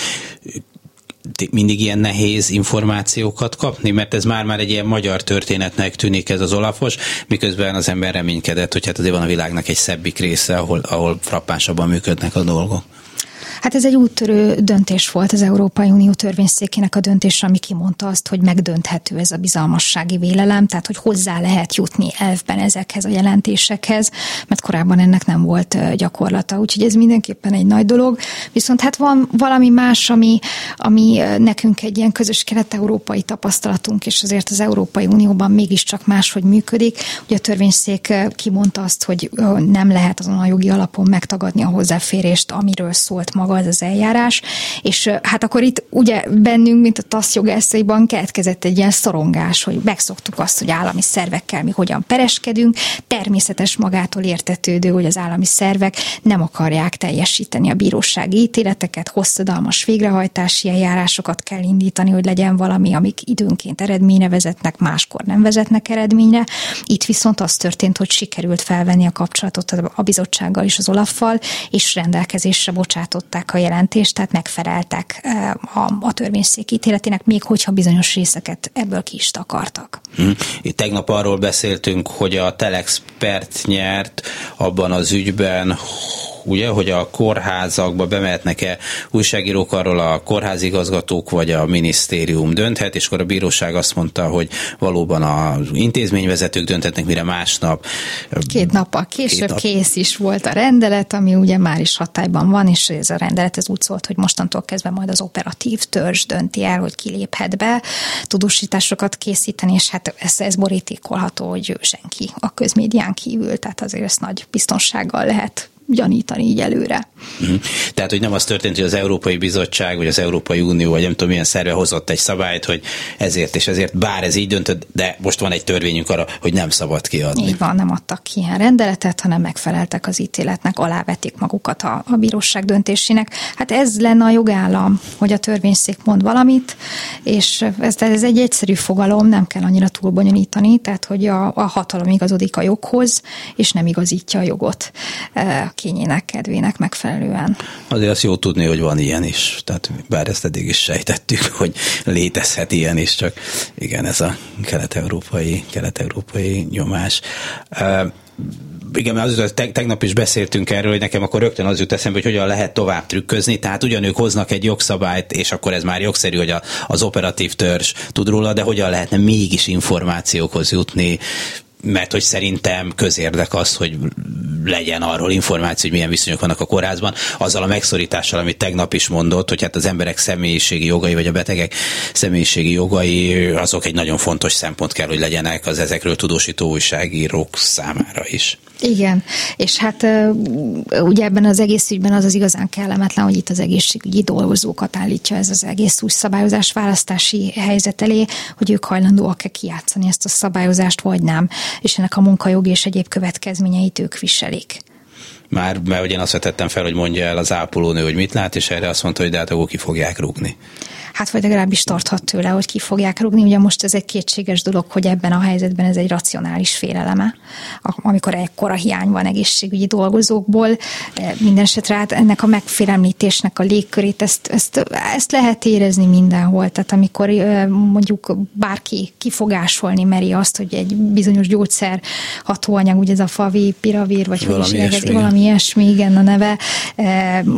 mindig ilyen nehéz információkat kapni, mert ez már-már egy ilyen magyar történetnek tűnik ez az Olafos, miközben az ember reménykedett, hogy hát azért van a világnak egy szebbik része, ahol, ahol frappánsabban működnek a dolgok. Hát ez egy úttörő döntés volt az Európai Unió törvényszékének a döntés, ami kimondta azt, hogy megdönthető ez a bizalmassági vélelem, tehát hogy hozzá lehet jutni elfben ezekhez a jelentésekhez, mert korábban ennek nem volt gyakorlata. Úgyhogy ez mindenképpen egy nagy dolog. Viszont hát van valami más, ami, ami nekünk egy ilyen közös kelet-európai tapasztalatunk, és azért az Európai Unióban mégiscsak máshogy működik. Ugye a törvényszék kimondta azt, hogy nem lehet azon a jogi alapon megtagadni a hozzáférést, amiről szólt maga maga az az eljárás, és hát akkor itt ugye bennünk, mint a TASZ jogászaiban keletkezett egy ilyen szorongás, hogy megszoktuk azt, hogy állami szervekkel mi hogyan pereskedünk, természetes magától értetődő, hogy az állami szervek nem akarják teljesíteni a bírósági ítéleteket, hosszadalmas végrehajtási eljárásokat kell indítani, hogy legyen valami, amik időnként eredményre vezetnek, máskor nem vezetnek eredményre. Itt viszont az történt, hogy sikerült felvenni a kapcsolatot a bizottsággal és az Olaffal, és rendelkezésre bocsátották a jelentést, tehát megfeleltek a, a törvényszék ítéletének, még hogyha bizonyos részeket ebből ki is takartak. Hmm. Tegnap arról beszéltünk, hogy a Telexpert nyert abban az ügyben, ugye, hogy a kórházakba bemehetnek-e újságírók, arról a kórházigazgatók vagy a minisztérium dönthet, és akkor a bíróság azt mondta, hogy valóban az intézményvezetők dönthetnek, mire másnap. Két nappal később két nap. kész is volt a rendelet, ami ugye már is hatályban van, és ez a rendelet ez úgy szólt, hogy mostantól kezdve majd az operatív törzs dönti el, hogy kiléphet be, tudósításokat készíteni, és hát ez, ez borítékolható, hogy senki a közmédián kívül, tehát azért ezt nagy biztonsággal lehet gyanítani így előre. Uh-huh. Tehát, hogy nem az történt, hogy az Európai Bizottság, vagy az Európai Unió, vagy nem tudom milyen szerve hozott egy szabályt, hogy ezért és ezért, bár ez így döntött, de most van egy törvényünk arra, hogy nem szabad kiadni. Így van, nem adtak ki ilyen rendeletet, hanem megfeleltek az ítéletnek, alávetik magukat a, a bíróság döntésének. Hát ez lenne a jogállam, hogy a törvényszék mond valamit, és ez, ez egy egyszerű fogalom, nem kell annyira túlbonyolítani, tehát hogy a, a hatalom igazodik a joghoz, és nem igazítja a jogot kényének, kedvének megfelelően. Azért azt jó tudni, hogy van ilyen is, tehát bár ezt eddig is sejtettük, hogy létezhet ilyen is, csak igen, ez a kelet-európai, kelet-európai nyomás. igen, mert az, tegnap is beszéltünk erről, hogy nekem akkor rögtön az jut eszembe, hogy hogyan lehet tovább trükközni. Tehát ugyanők hoznak egy jogszabályt, és akkor ez már jogszerű, hogy a, az operatív törzs tud róla, de hogyan lehetne mégis információkhoz jutni, mert hogy szerintem közérdek az, hogy legyen arról információ, hogy milyen viszonyok vannak a kórházban, azzal a megszorítással, amit tegnap is mondott, hogy hát az emberek személyiségi jogai, vagy a betegek személyiségi jogai, azok egy nagyon fontos szempont kell, hogy legyenek az ezekről tudósító újságírók számára is. Igen, és hát ugye ebben az egész ügyben az az igazán kellemetlen, hogy itt az egészségügyi dolgozókat állítja ez az egész új szabályozás választási helyzet elé, hogy ők hajlandóak-e kijátszani ezt a szabályozást, vagy nem, és ennek a munkajog és egyéb következményeit ők viselik már, mert ugye én azt vetettem fel, hogy mondja el az ápolónő, hogy mit lát, és erre azt mondta, hogy de hát akkor ki fogják rúgni hát vagy legalábbis tarthat tőle, hogy ki fogják rugni. Ugye most ez egy kétséges dolog, hogy ebben a helyzetben ez egy racionális féleleme, amikor ekkora hiány van egészségügyi dolgozókból. Mindenesetre hát ennek a megfélemlítésnek a légkörét, ezt, ezt, ezt lehet érezni mindenhol. Tehát amikor mondjuk bárki kifogásolni meri azt, hogy egy bizonyos gyógyszer hatóanyag, ugye ez a favi, piravír, vagy valami hogy is ilyesmi, valami ilyesmi, igen a neve,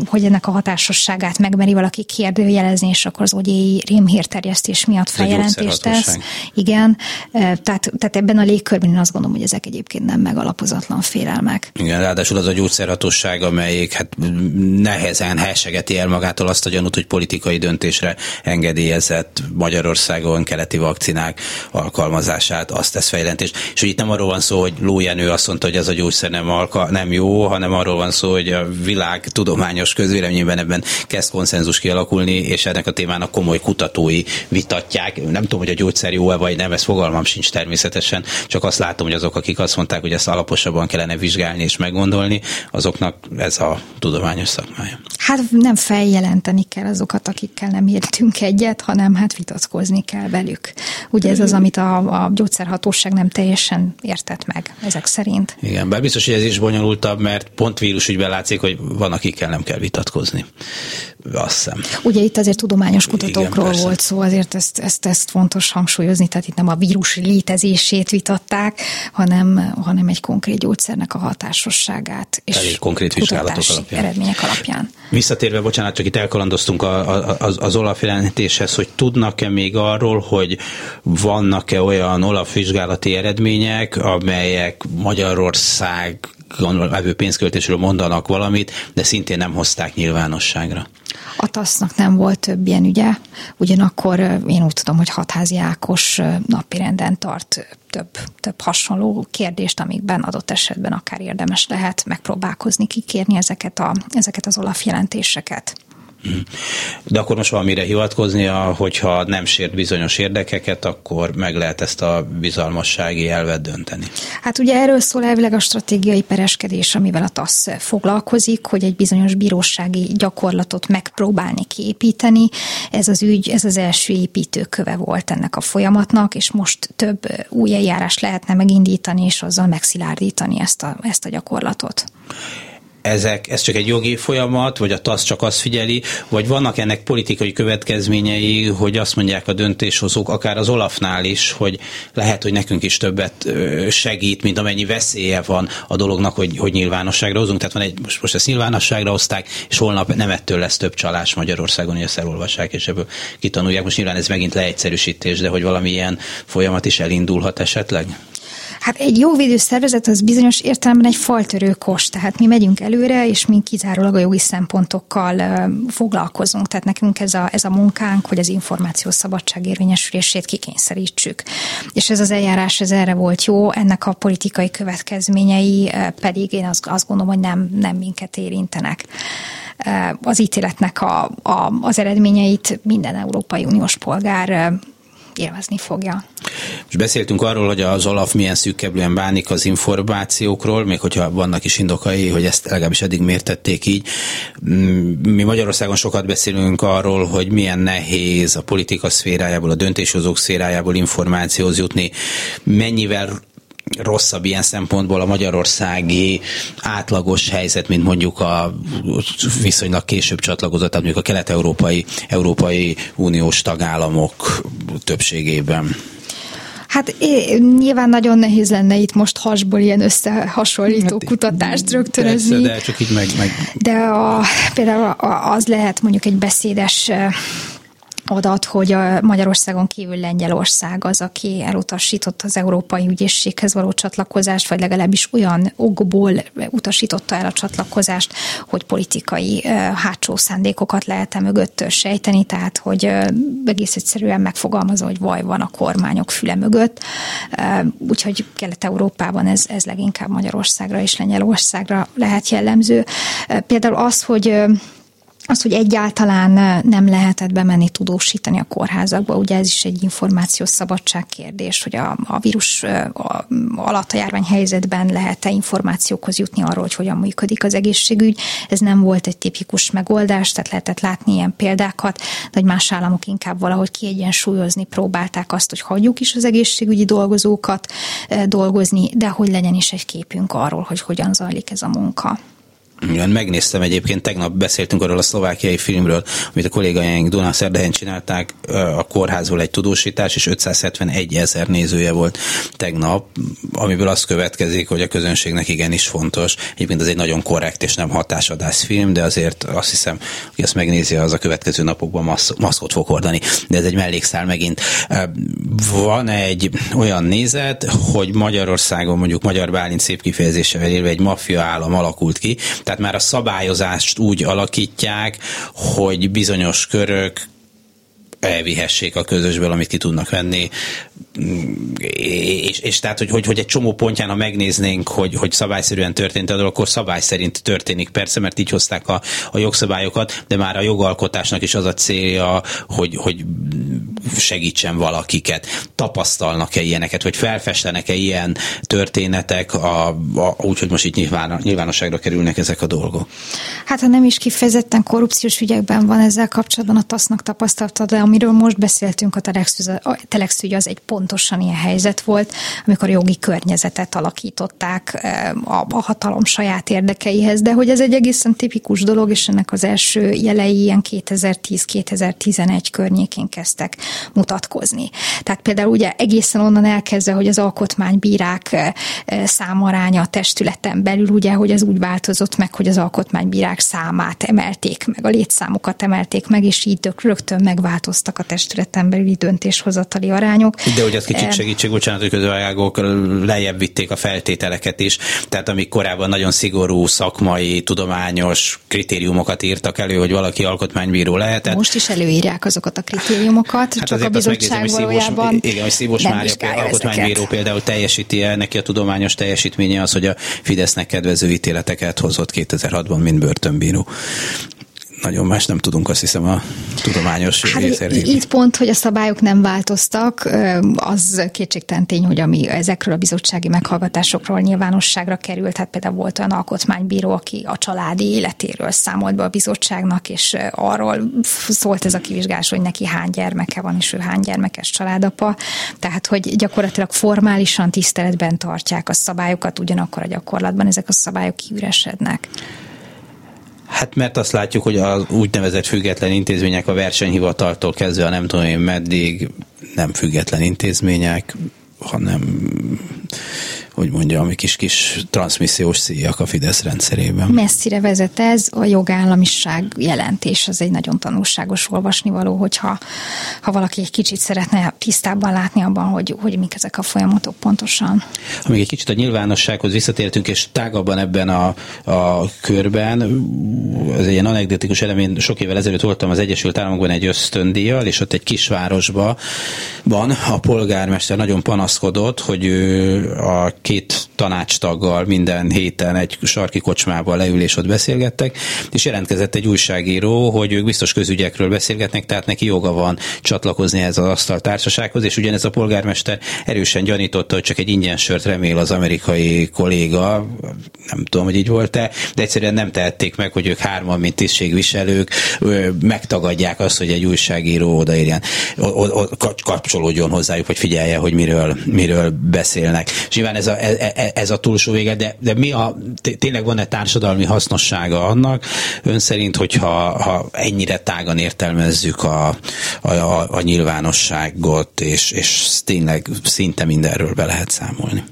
hogy ennek a hatásosságát megmeri valaki kérdőjelezni, és akkor az OGI rémhírterjesztés miatt feljelentést tesz. Igen, tehát, tehát ebben a légkörben én azt gondolom, hogy ezek egyébként nem megalapozatlan félelmek. Igen, ráadásul az a gyógyszerhatóság, amelyik hát nehezen hessegeti el magától azt a gyanút, hogy politikai döntésre engedélyezett Magyarországon keleti vakcinák alkalmazását, azt tesz feljelentést. És hogy itt nem arról van szó, hogy Lójenő azt mondta, hogy ez a gyógyszer nem, alka, nem jó, hanem arról van szó, hogy a világ tudományos közvéleményben ebben kezd konszenzus kialakulni, és ennek a témának komoly kutatói vitatják. Nem tudom, hogy a gyógyszer jó-e vagy nem, ez fogalmam sincs természetesen, csak azt látom, hogy azok, akik azt mondták, hogy ezt alaposabban kellene vizsgálni és meggondolni, azoknak ez a tudományos szakmája. Hát nem feljelenteni kell azokat, akikkel nem értünk egyet, hanem hát vitatkozni kell velük. Ugye ez az, amit a, a gyógyszerhatóság nem teljesen értett meg ezek szerint. Igen, bár biztos, hogy ez is bonyolultabb, mert pont vírusügyben látszik, hogy van, akikkel nem kell vitatkozni. Azt hiszem. Ugye itt azért tudományos kutatókról Igen, volt szó, azért ezt, ezt, ezt fontos hangsúlyozni, tehát itt nem a vírus létezését vitatták, hanem, hanem egy konkrét gyógyszernek a hatásosságát. És Elég konkrét vizsgálatok alapján. eredmények alapján. Visszatérve, bocsánat, csak itt elkalandoztunk a, a, az, az Olaf jelentéshez, hogy tudnak-e még arról, hogy vannak-e olyan Olaf vizsgálati eredmények, amelyek Magyarország levő pénzköltésről mondanak valamit, de szintén nem hozták nyilvánosságra. A TASZ-nak nem volt több ilyen ügye, ugyanakkor én úgy tudom, hogy Hatházi Ákos napirenden tart több, több hasonló kérdést, amikben adott esetben akár érdemes lehet megpróbálkozni, kikérni ezeket, a, ezeket az Olaf jelentéseket. De akkor most valamire hivatkoznia, hogyha nem sért bizonyos érdekeket, akkor meg lehet ezt a bizalmassági elvet dönteni. Hát ugye erről szól elvileg a stratégiai pereskedés, amivel a TASZ foglalkozik, hogy egy bizonyos bírósági gyakorlatot megpróbálni kiépíteni. Ez az ügy, ez az első építőköve volt ennek a folyamatnak, és most több új eljárás lehetne megindítani, és azzal megszilárdítani ezt a, ezt a gyakorlatot ezek, ez csak egy jogi folyamat, vagy a TASZ csak azt figyeli, vagy vannak ennek politikai következményei, hogy azt mondják a döntéshozók, akár az Olafnál is, hogy lehet, hogy nekünk is többet segít, mint amennyi veszélye van a dolognak, hogy, hogy nyilvánosságra hozunk. Tehát van egy, most, most ezt nyilvánosságra hozták, és holnap nem ettől lesz több csalás Magyarországon, hogy ezt elolvassák, és ebből kitanulják. Most nyilván ez megint leegyszerűsítés, de hogy valamilyen folyamat is elindulhat esetleg? Hát egy jó védőszervezet az bizonyos értelemben egy faltörő kos, tehát mi megyünk előre, és mi kizárólag a jogi szempontokkal foglalkozunk. Tehát nekünk ez a, ez a munkánk, hogy az információs szabadság érvényesülését kikényszerítsük. És ez az eljárás, ez erre volt jó, ennek a politikai következményei pedig én azt, azt gondolom, hogy nem, nem minket érintenek az ítéletnek a, a, az eredményeit minden Európai Uniós polgár élvezni fogja. És beszéltünk arról, hogy az Olaf milyen szűkkeblően bánik az információkról, még hogyha vannak is indokai, hogy ezt legalábbis eddig mértették így. Mm, mi Magyarországon sokat beszélünk arról, hogy milyen nehéz a politika szférájából, a döntéshozók szférájából információhoz jutni, mennyivel rosszabb ilyen szempontból a magyarországi átlagos helyzet, mint mondjuk a viszonylag később csatlakozott, mondjuk a kelet-európai európai uniós tagállamok többségében. Hát é, nyilván nagyon nehéz lenne itt most hasból ilyen összehasonlító hát, kutatást rögtönözni. Persze, de csak így meg... meg... De a, például az lehet mondjuk egy beszédes adat, hogy a Magyarországon kívül Lengyelország az, aki elutasította az Európai Ügyészséghez való csatlakozást, vagy legalábbis olyan okból utasította el a csatlakozást, hogy politikai hátsó szándékokat lehet-e mögött sejteni, tehát hogy egész egyszerűen megfogalmazom, hogy vaj van a kormányok füle mögött. Úgyhogy Kelet-Európában ez, ez leginkább Magyarországra és Lengyelországra lehet jellemző. Például az, hogy az, hogy egyáltalán nem lehetett bemenni tudósítani a kórházakba, ugye ez is egy információs szabadság kérdés, hogy a, a vírus a, alatt a járvány helyzetben lehet-e információkhoz jutni arról, hogy hogyan működik az egészségügy. Ez nem volt egy tipikus megoldás, tehát lehetett látni ilyen példákat, de hogy más államok inkább valahogy kiegyensúlyozni próbálták azt, hogy hagyjuk is az egészségügyi dolgozókat dolgozni, de hogy legyen is egy képünk arról, hogy hogyan zajlik ez a munka. Igen, megnéztem egyébként, tegnap beszéltünk arról a szlovákiai filmről, amit a kollégáink Dunán Szerdehen csinálták, a kórházból egy tudósítás, és 571 ezer nézője volt tegnap, amiből az következik, hogy a közönségnek igenis fontos. Egyébként ez egy nagyon korrekt és nem hatásodás film, de azért azt hiszem, hogy ezt megnézi, az a következő napokban masz, maszkot fog hordani. De ez egy mellékszál megint. Van egy olyan nézet, hogy Magyarországon mondjuk Magyar Bálint szép kifejezésevel élve egy maffia állam alakult ki, tehát már a szabályozást úgy alakítják, hogy bizonyos körök elvihessék a közösből, amit ki tudnak venni, és, és tehát, hogy, hogy, hogy egy csomó pontján, ha megnéznénk, hogy, hogy szabályszerűen történt a dolog, akkor szabály szerint történik persze, mert így hozták a, a jogszabályokat, de már a jogalkotásnak is az a célja, hogy, hogy segítsen valakiket. Tapasztalnak-e ilyeneket, vagy felfestenek-e ilyen történetek, a, a, úgy, hogy most itt nyilván, nyilvánosságra kerülnek ezek a dolgok? Hát ha nem is kifejezetten korrupciós ügyekben van ezzel kapcsolatban a TASZ-nak tapasztalata, de amiről most beszéltünk, a Telex ügy az egy pontosan ilyen helyzet volt, amikor jogi környezetet alakították eh, a, hatalom saját érdekeihez, de hogy ez egy egészen tipikus dolog, és ennek az első jelei ilyen 2010-2011 környékén kezdtek mutatkozni. Tehát például ugye egészen onnan elkezdve, hogy az alkotmánybírák számaránya a testületen belül, ugye, hogy ez úgy változott meg, hogy az alkotmánybírák számát emelték meg, a létszámokat emelték meg, és így rögtön megváltoztak a testületen belüli döntéshozatali arányok. De hogy az kicsit segítség, bocsánat, hogy közvágok, lejjebb vitték a feltételeket is, tehát amik korábban nagyon szigorú szakmai, tudományos kritériumokat írtak elő, hogy valaki alkotmánybíró lehetett. Most is előírják azokat a kritériumokat, hát csak a bizottság megnézem, valójában Igen, hogy Szívos Mária alkotmánybíró ezeket. például teljesíti -e, neki a tudományos teljesítménye az, hogy a Fidesznek kedvező ítéleteket hozott 2006-ban, mint börtönbíró nagyon más nem tudunk, azt hiszem, a tudományos hát Itt pont, hogy a szabályok nem változtak, az kétségtelen tény, hogy ami ezekről a bizottsági meghallgatásokról nyilvánosságra került, hát például volt olyan alkotmánybíró, aki a családi életéről számolt be a bizottságnak, és arról szólt ez a kivizsgás, hogy neki hány gyermeke van, és ő hány gyermekes családapa. Tehát, hogy gyakorlatilag formálisan tiszteletben tartják a szabályokat, ugyanakkor a gyakorlatban ezek a szabályok kiüresednek. Hát mert azt látjuk, hogy az úgynevezett független intézmények a versenyhivataltól kezdve a nem tudom én meddig nem független intézmények, hanem hogy mondjam, ami kis-kis transmissziós szíjak a Fidesz rendszerében. Messzire vezet ez, a jogállamiság jelentés, az egy nagyon tanulságos olvasnivaló, hogyha ha valaki egy kicsit szeretne tisztábban látni abban, hogy, hogy mik ezek a folyamatok pontosan. Ha még egy kicsit a nyilvánossághoz visszatértünk, és tágabban ebben a, a körben, ez egy ilyen anekdotikus elemény, sok évvel ezelőtt voltam az Egyesült Államokban egy ösztöndíjjal, és ott egy kisvárosban van a polgármester nagyon panaszkodott, hogy ő a két tanácstaggal minden héten egy sarki kocsmában leül és ott beszélgettek, és jelentkezett egy újságíró, hogy ők biztos közügyekről beszélgetnek, tehát neki joga van csatlakozni ez az asztaltársasághoz, és ugyanez a polgármester erősen gyanította, hogy csak egy ingyen sört remél az amerikai kolléga, nem tudom, hogy így volt-e, de egyszerűen nem tehették meg, hogy ők hárman, mint tisztségviselők, megtagadják azt, hogy egy újságíró odaérjen, kapcsolódjon hozzájuk, hogy figyelje, hogy miről, miről beszélnek. És nyilván ez a, ez a túlsó vége, de, de mi a, tényleg van-e társadalmi hasznossága annak, ön szerint, hogyha ha ennyire tágan értelmezzük a, a, a, a nyilvánosságot, és, és tényleg szinte mindenről be lehet számolni?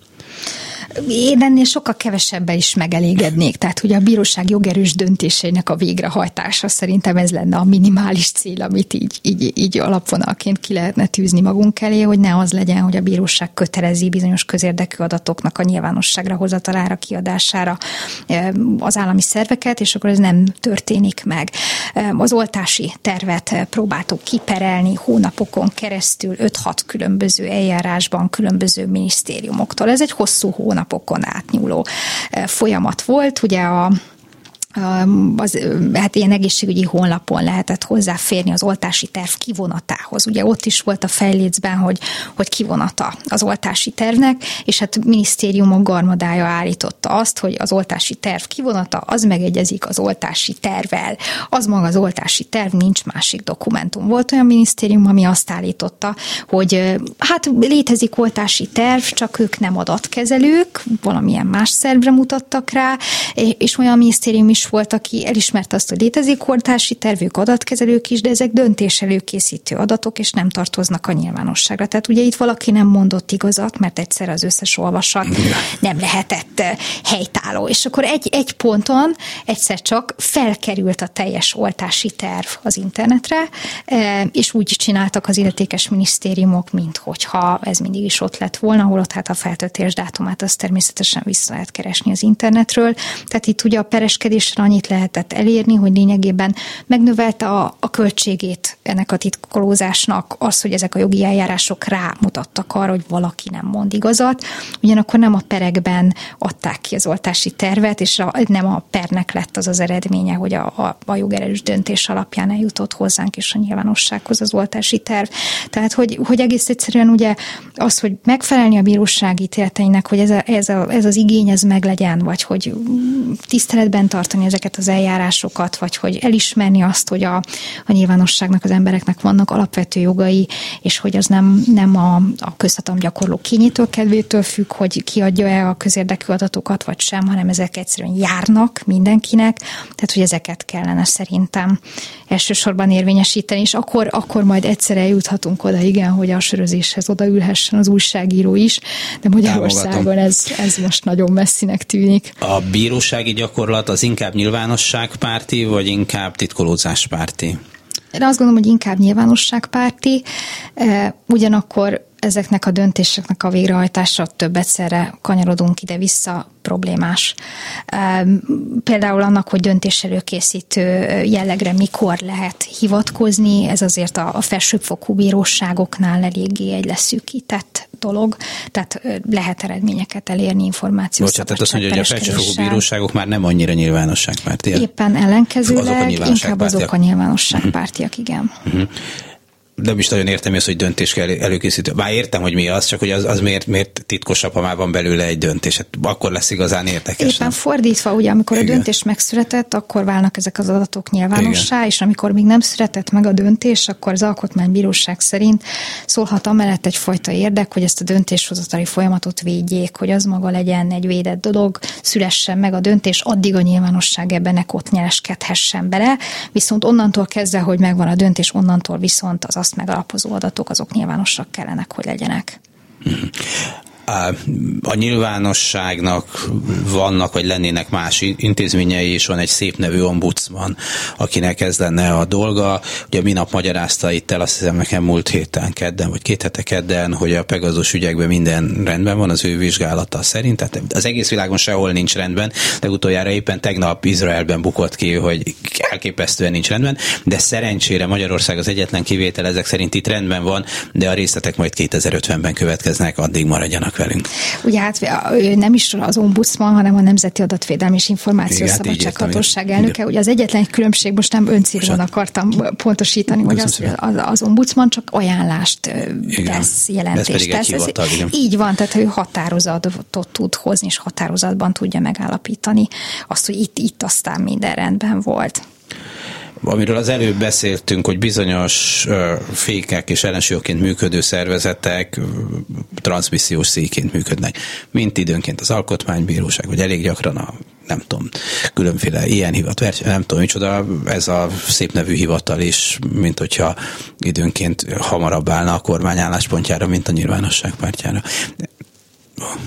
Én ennél sokkal kevesebben is megelégednék. Tehát, hogy a bíróság jogerős döntéseinek a végrehajtása szerintem ez lenne a minimális cél, amit így, így, így alapvonalként ki lehetne tűzni magunk elé, hogy ne az legyen, hogy a bíróság kötelezi bizonyos közérdekű adatoknak a nyilvánosságra hozatalára, kiadására az állami szerveket, és akkor ez nem történik meg. Az oltási tervet próbáltuk kiperelni hónapokon keresztül 5-6 különböző eljárásban, különböző minisztériumoktól. Ez egy hosszú hónap hónapokon átnyúló folyamat volt. Ugye a az, hát ilyen egészségügyi honlapon lehetett hozzáférni az oltási terv kivonatához. Ugye ott is volt a fejlécben, hogy, hogy kivonata az oltási tervnek, és hát minisztériumok garmadája állította azt, hogy az oltási terv kivonata az megegyezik az oltási tervvel. Az maga az oltási terv, nincs másik dokumentum. Volt olyan minisztérium, ami azt állította, hogy hát létezik oltási terv, csak ők nem adatkezelők, valamilyen más szervre mutattak rá, és olyan minisztérium is volt, aki elismerte azt, hogy létezik oltási tervük, adatkezelők is, de ezek döntéselőkészítő adatok, és nem tartoznak a nyilvánosságra. Tehát ugye itt valaki nem mondott igazat, mert egyszer az összes olvasat nem lehetett eh, helytálló. És akkor egy, egy ponton egyszer csak felkerült a teljes oltási terv az internetre, eh, és úgy csináltak az illetékes minisztériumok, mint hogyha ez mindig is ott lett volna, holott hát a feltöltés dátumát azt természetesen vissza lehet keresni az internetről. Tehát itt ugye a pereskedés természetesen annyit lehetett elérni, hogy lényegében megnövelte a, a költségét ennek a titkolózásnak az, hogy ezek a jogi eljárások rámutattak arra, hogy valaki nem mond igazat, ugyanakkor nem a perekben adták ki az oltási tervet, és a, nem a pernek lett az az eredménye, hogy a, a, a jogerős döntés alapján eljutott hozzánk és a nyilvánossághoz az oltási terv. Tehát, hogy, hogy egész egyszerűen ugye az, hogy megfelelni a bíróság ítéleteinek, hogy ez, a, ez, a, ez az igény ez meglegyen, vagy hogy tiszteletben tartani megérteni ezeket az eljárásokat, vagy hogy elismerni azt, hogy a, a nyilvánosságnak, az embereknek vannak alapvető jogai, és hogy az nem, nem a, a közhatalom gyakorló kényétől kedvétől függ, hogy kiadja-e a közérdekű adatokat, vagy sem, hanem ezek egyszerűen járnak mindenkinek, tehát hogy ezeket kellene szerintem elsősorban érvényesíteni, és akkor, akkor majd egyszer eljuthatunk oda, igen, hogy a sörözéshez odaülhessen az újságíró is, de Magyarországon ez, ez most nagyon messzinek tűnik. A bírósági gyakorlat az inkább nyilvánosságpárti, vagy inkább titkolózáspárti? Én azt gondolom, hogy inkább nyilvánosságpárti, eh, ugyanakkor ezeknek a döntéseknek a végrehajtása több egyszerre kanyarodunk ide-vissza problémás. Például annak, hogy döntéselőkészítő jellegre mikor lehet hivatkozni, ez azért a felsőbbfokú bíróságoknál eléggé egy leszűkített dolog, tehát lehet eredményeket elérni információs Bocsánat, tehát azt mondja, hogy a felsőfokú bíróságok már nem annyira nyilvánosságpártiak. Éppen ellenkezőleg, azok inkább azok a nyilvánosságpártiak, igen. Uh-huh nem is nagyon értem ezt, hogy döntés kell előkészítő. Már értem, hogy mi az, csak hogy az, az miért, miért titkosabb, ha már van belőle egy döntés. Hát akkor lesz igazán érdekes. Éppen nem? fordítva, ugye, amikor Igen. a döntés megszületett, akkor válnak ezek az adatok nyilvánossá, Igen. és amikor még nem született meg a döntés, akkor az Alkotmánybíróság szerint szólhat amellett egyfajta érdek, hogy ezt a döntéshozatali folyamatot védjék, hogy az maga legyen egy védett dolog, szülessen meg a döntés, addig a nyilvánosság ebben ne ott nyereskedhessen bele, viszont onnantól kezdve, hogy megvan a döntés, onnantól viszont az azt megalapozó adatok, azok nyilvánosak kellenek, hogy legyenek. A nyilvánosságnak vannak, vagy lennének más intézményei, és van egy szép nevű ombudsman, akinek ez lenne a dolga. Ugye minap magyarázta itt el, azt hiszem nekem múlt héten kedden, vagy két hete kedden, hogy a Pegazus ügyekben minden rendben van az ő vizsgálata szerint. Tehát az egész világon sehol nincs rendben, de utoljára éppen tegnap Izraelben bukott ki, hogy elképesztően nincs rendben, de szerencsére Magyarország az egyetlen kivétel, ezek szerint itt rendben van, de a részletek majd 2050-ben következnek, addig maradjanak velünk. Ugye hát ő nem is az ombudsman, hanem a Nemzeti Adatvédelmi és Információs hát Szabadsághatóság elnöke. Ugye az egyetlen különbség, most nem öncélúan akartam pontosítani, hogy az, az, az ombudsman csak ajánlást igen. tesz, jelentést tesz. Hivatal, így van, tehát ő határozatot tud hozni, és határozatban tudja megállapítani azt, hogy itt, itt aztán minden rendben volt amiről az előbb beszéltünk, hogy bizonyos fékek és ellensúlyokként működő szervezetek transmissziós széként működnek, mint időnként az alkotmánybíróság, vagy elég gyakran a nem tudom, különféle ilyen hivat, nem tudom, micsoda, ez a szép nevű hivatal is, mint hogyha időnként hamarabb állna a kormány álláspontjára, mint a nyilvánosság pártjára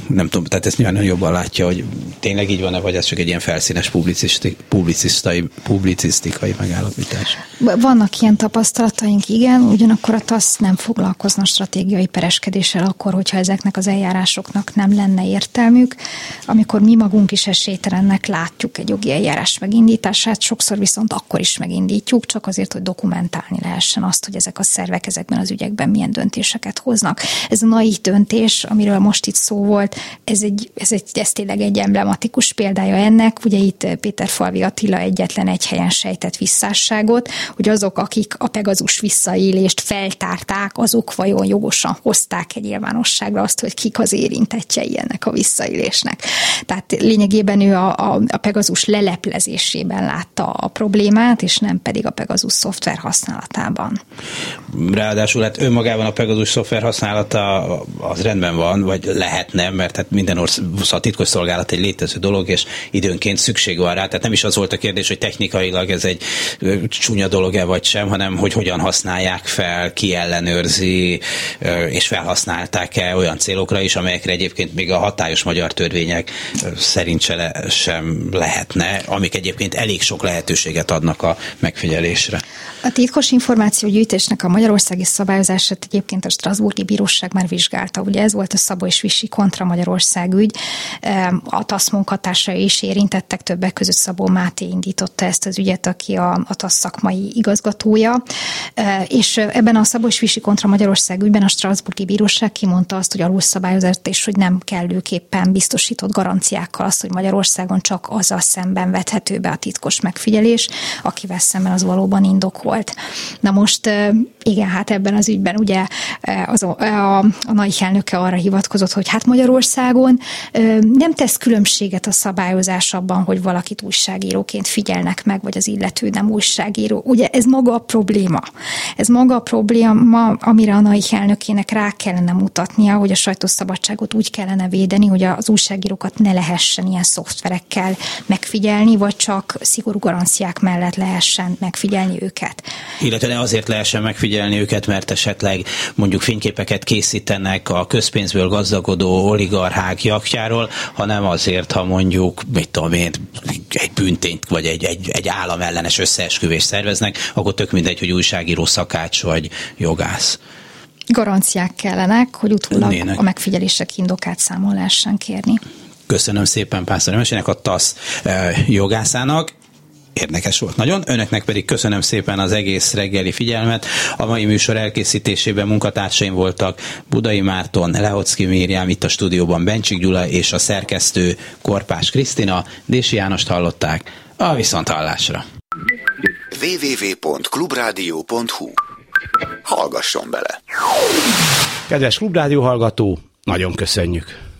nem tudom, tehát ezt nyilván jobban látja, hogy tényleg így van-e, vagy ez csak egy ilyen felszínes publicisztikai, publicisztikai megállapítás? Vannak ilyen tapasztalataink, igen, ugyanakkor a TASZ nem foglalkozna stratégiai pereskedéssel akkor, hogyha ezeknek az eljárásoknak nem lenne értelmük. Amikor mi magunk is esélytelennek látjuk egy jogi eljárás megindítását, sokszor viszont akkor is megindítjuk, csak azért, hogy dokumentálni lehessen azt, hogy ezek a szervek ezekben az ügyekben milyen döntéseket hoznak. Ez a naiv döntés, amiről most itt szó volt, ez, egy, ez, egy, ez tényleg egy emblematikus példája ennek. Ugye itt Péter Falvi Attila egyetlen egy helyen sejtett visszásságot, hogy azok, akik a Pegazus visszaélést feltárták, azok vajon jogosan hozták egy nyilvánosságra azt, hogy kik az érintettjei ennek a visszaélésnek. Tehát lényegében ő a, a, a Pegazus leleplezésében látta a problémát, és nem pedig a Pegazus szoftver használatában. Ráadásul hát önmagában a Pegazus szoftver használata az rendben van, vagy lehet nem, mert hát minden ország, a titkos szolgálat egy létező dolog, és időnként szükség van rá. Tehát nem is az volt a kérdés, hogy technikailag ez egy csúnya dolog-e vagy sem, hanem hogy hogyan használják fel, ki ellenőrzi, és felhasználták-e olyan célokra is, amelyekre egyébként még a hatályos magyar törvények szerint se le, sem lehetne, amik egyébként elég sok lehetőséget adnak a megfigyelésre. A titkos információgyűjtésnek a magyarországi szabályozását egyébként a Strasburgi Bíróság már vizsgálta. Ugye ez volt a Szabó és Visi kontra Magyarország ügy. A TASZ munkatársai is érintettek, többek között Szabó Máté indította ezt az ügyet, aki a, a TASZ szakmai igazgatója. És ebben a Szabó és Visi kontra Magyarország ügyben a Strasburgi Bíróság kimondta azt, hogy alulszabályozott és hogy nem kellőképpen biztosított garanciákkal azt, hogy Magyarországon csak azzal szemben vethető be a titkos megfigyelés, akivel szemben az valóban indokolt. Na most igen, hát ebben az ügyben ugye az, a, a, a nagy elnöke arra hivatkozott, hogy hát Magyarországon nem tesz különbséget a szabályozás abban, hogy valakit újságíróként figyelnek meg, vagy az illető nem újságíró. Ugye ez maga a probléma. Ez maga a probléma, amire a NAI elnökének rá kellene mutatnia, hogy a sajtószabadságot úgy kellene védeni, hogy az újságírókat ne lehessen ilyen szoftverekkel megfigyelni, vagy csak szigorú garanciák mellett lehessen megfigyelni őket. Illetve ne azért lehessen megfigyelni őket, mert esetleg mondjuk fényképeket készítenek a közpénzből gazdagodó oligarchák jachtjáról, hanem azért, ha mondjuk, mit tudom én, egy büntényt vagy egy, egy, egy államellenes összeesküvést szerveznek, akkor tök mindegy, hogy újságíró, szakács vagy jogász garanciák kellenek, hogy utólag Önnének. a megfigyelések indokát lehessen kérni. Köszönöm szépen Pásztor Emesének, a TASZ eh, jogászának érdekes volt nagyon. Önöknek pedig köszönöm szépen az egész reggeli figyelmet. A mai műsor elkészítésében munkatársaim voltak Budai Márton, Lehocki Mírjám, itt a stúdióban Bencsik Gyula és a szerkesztő Korpás Krisztina. Dési Jánost hallották. A viszonthallásra. www.clubradio.hu Hallgasson bele! Kedves Klubrádió hallgató, nagyon köszönjük!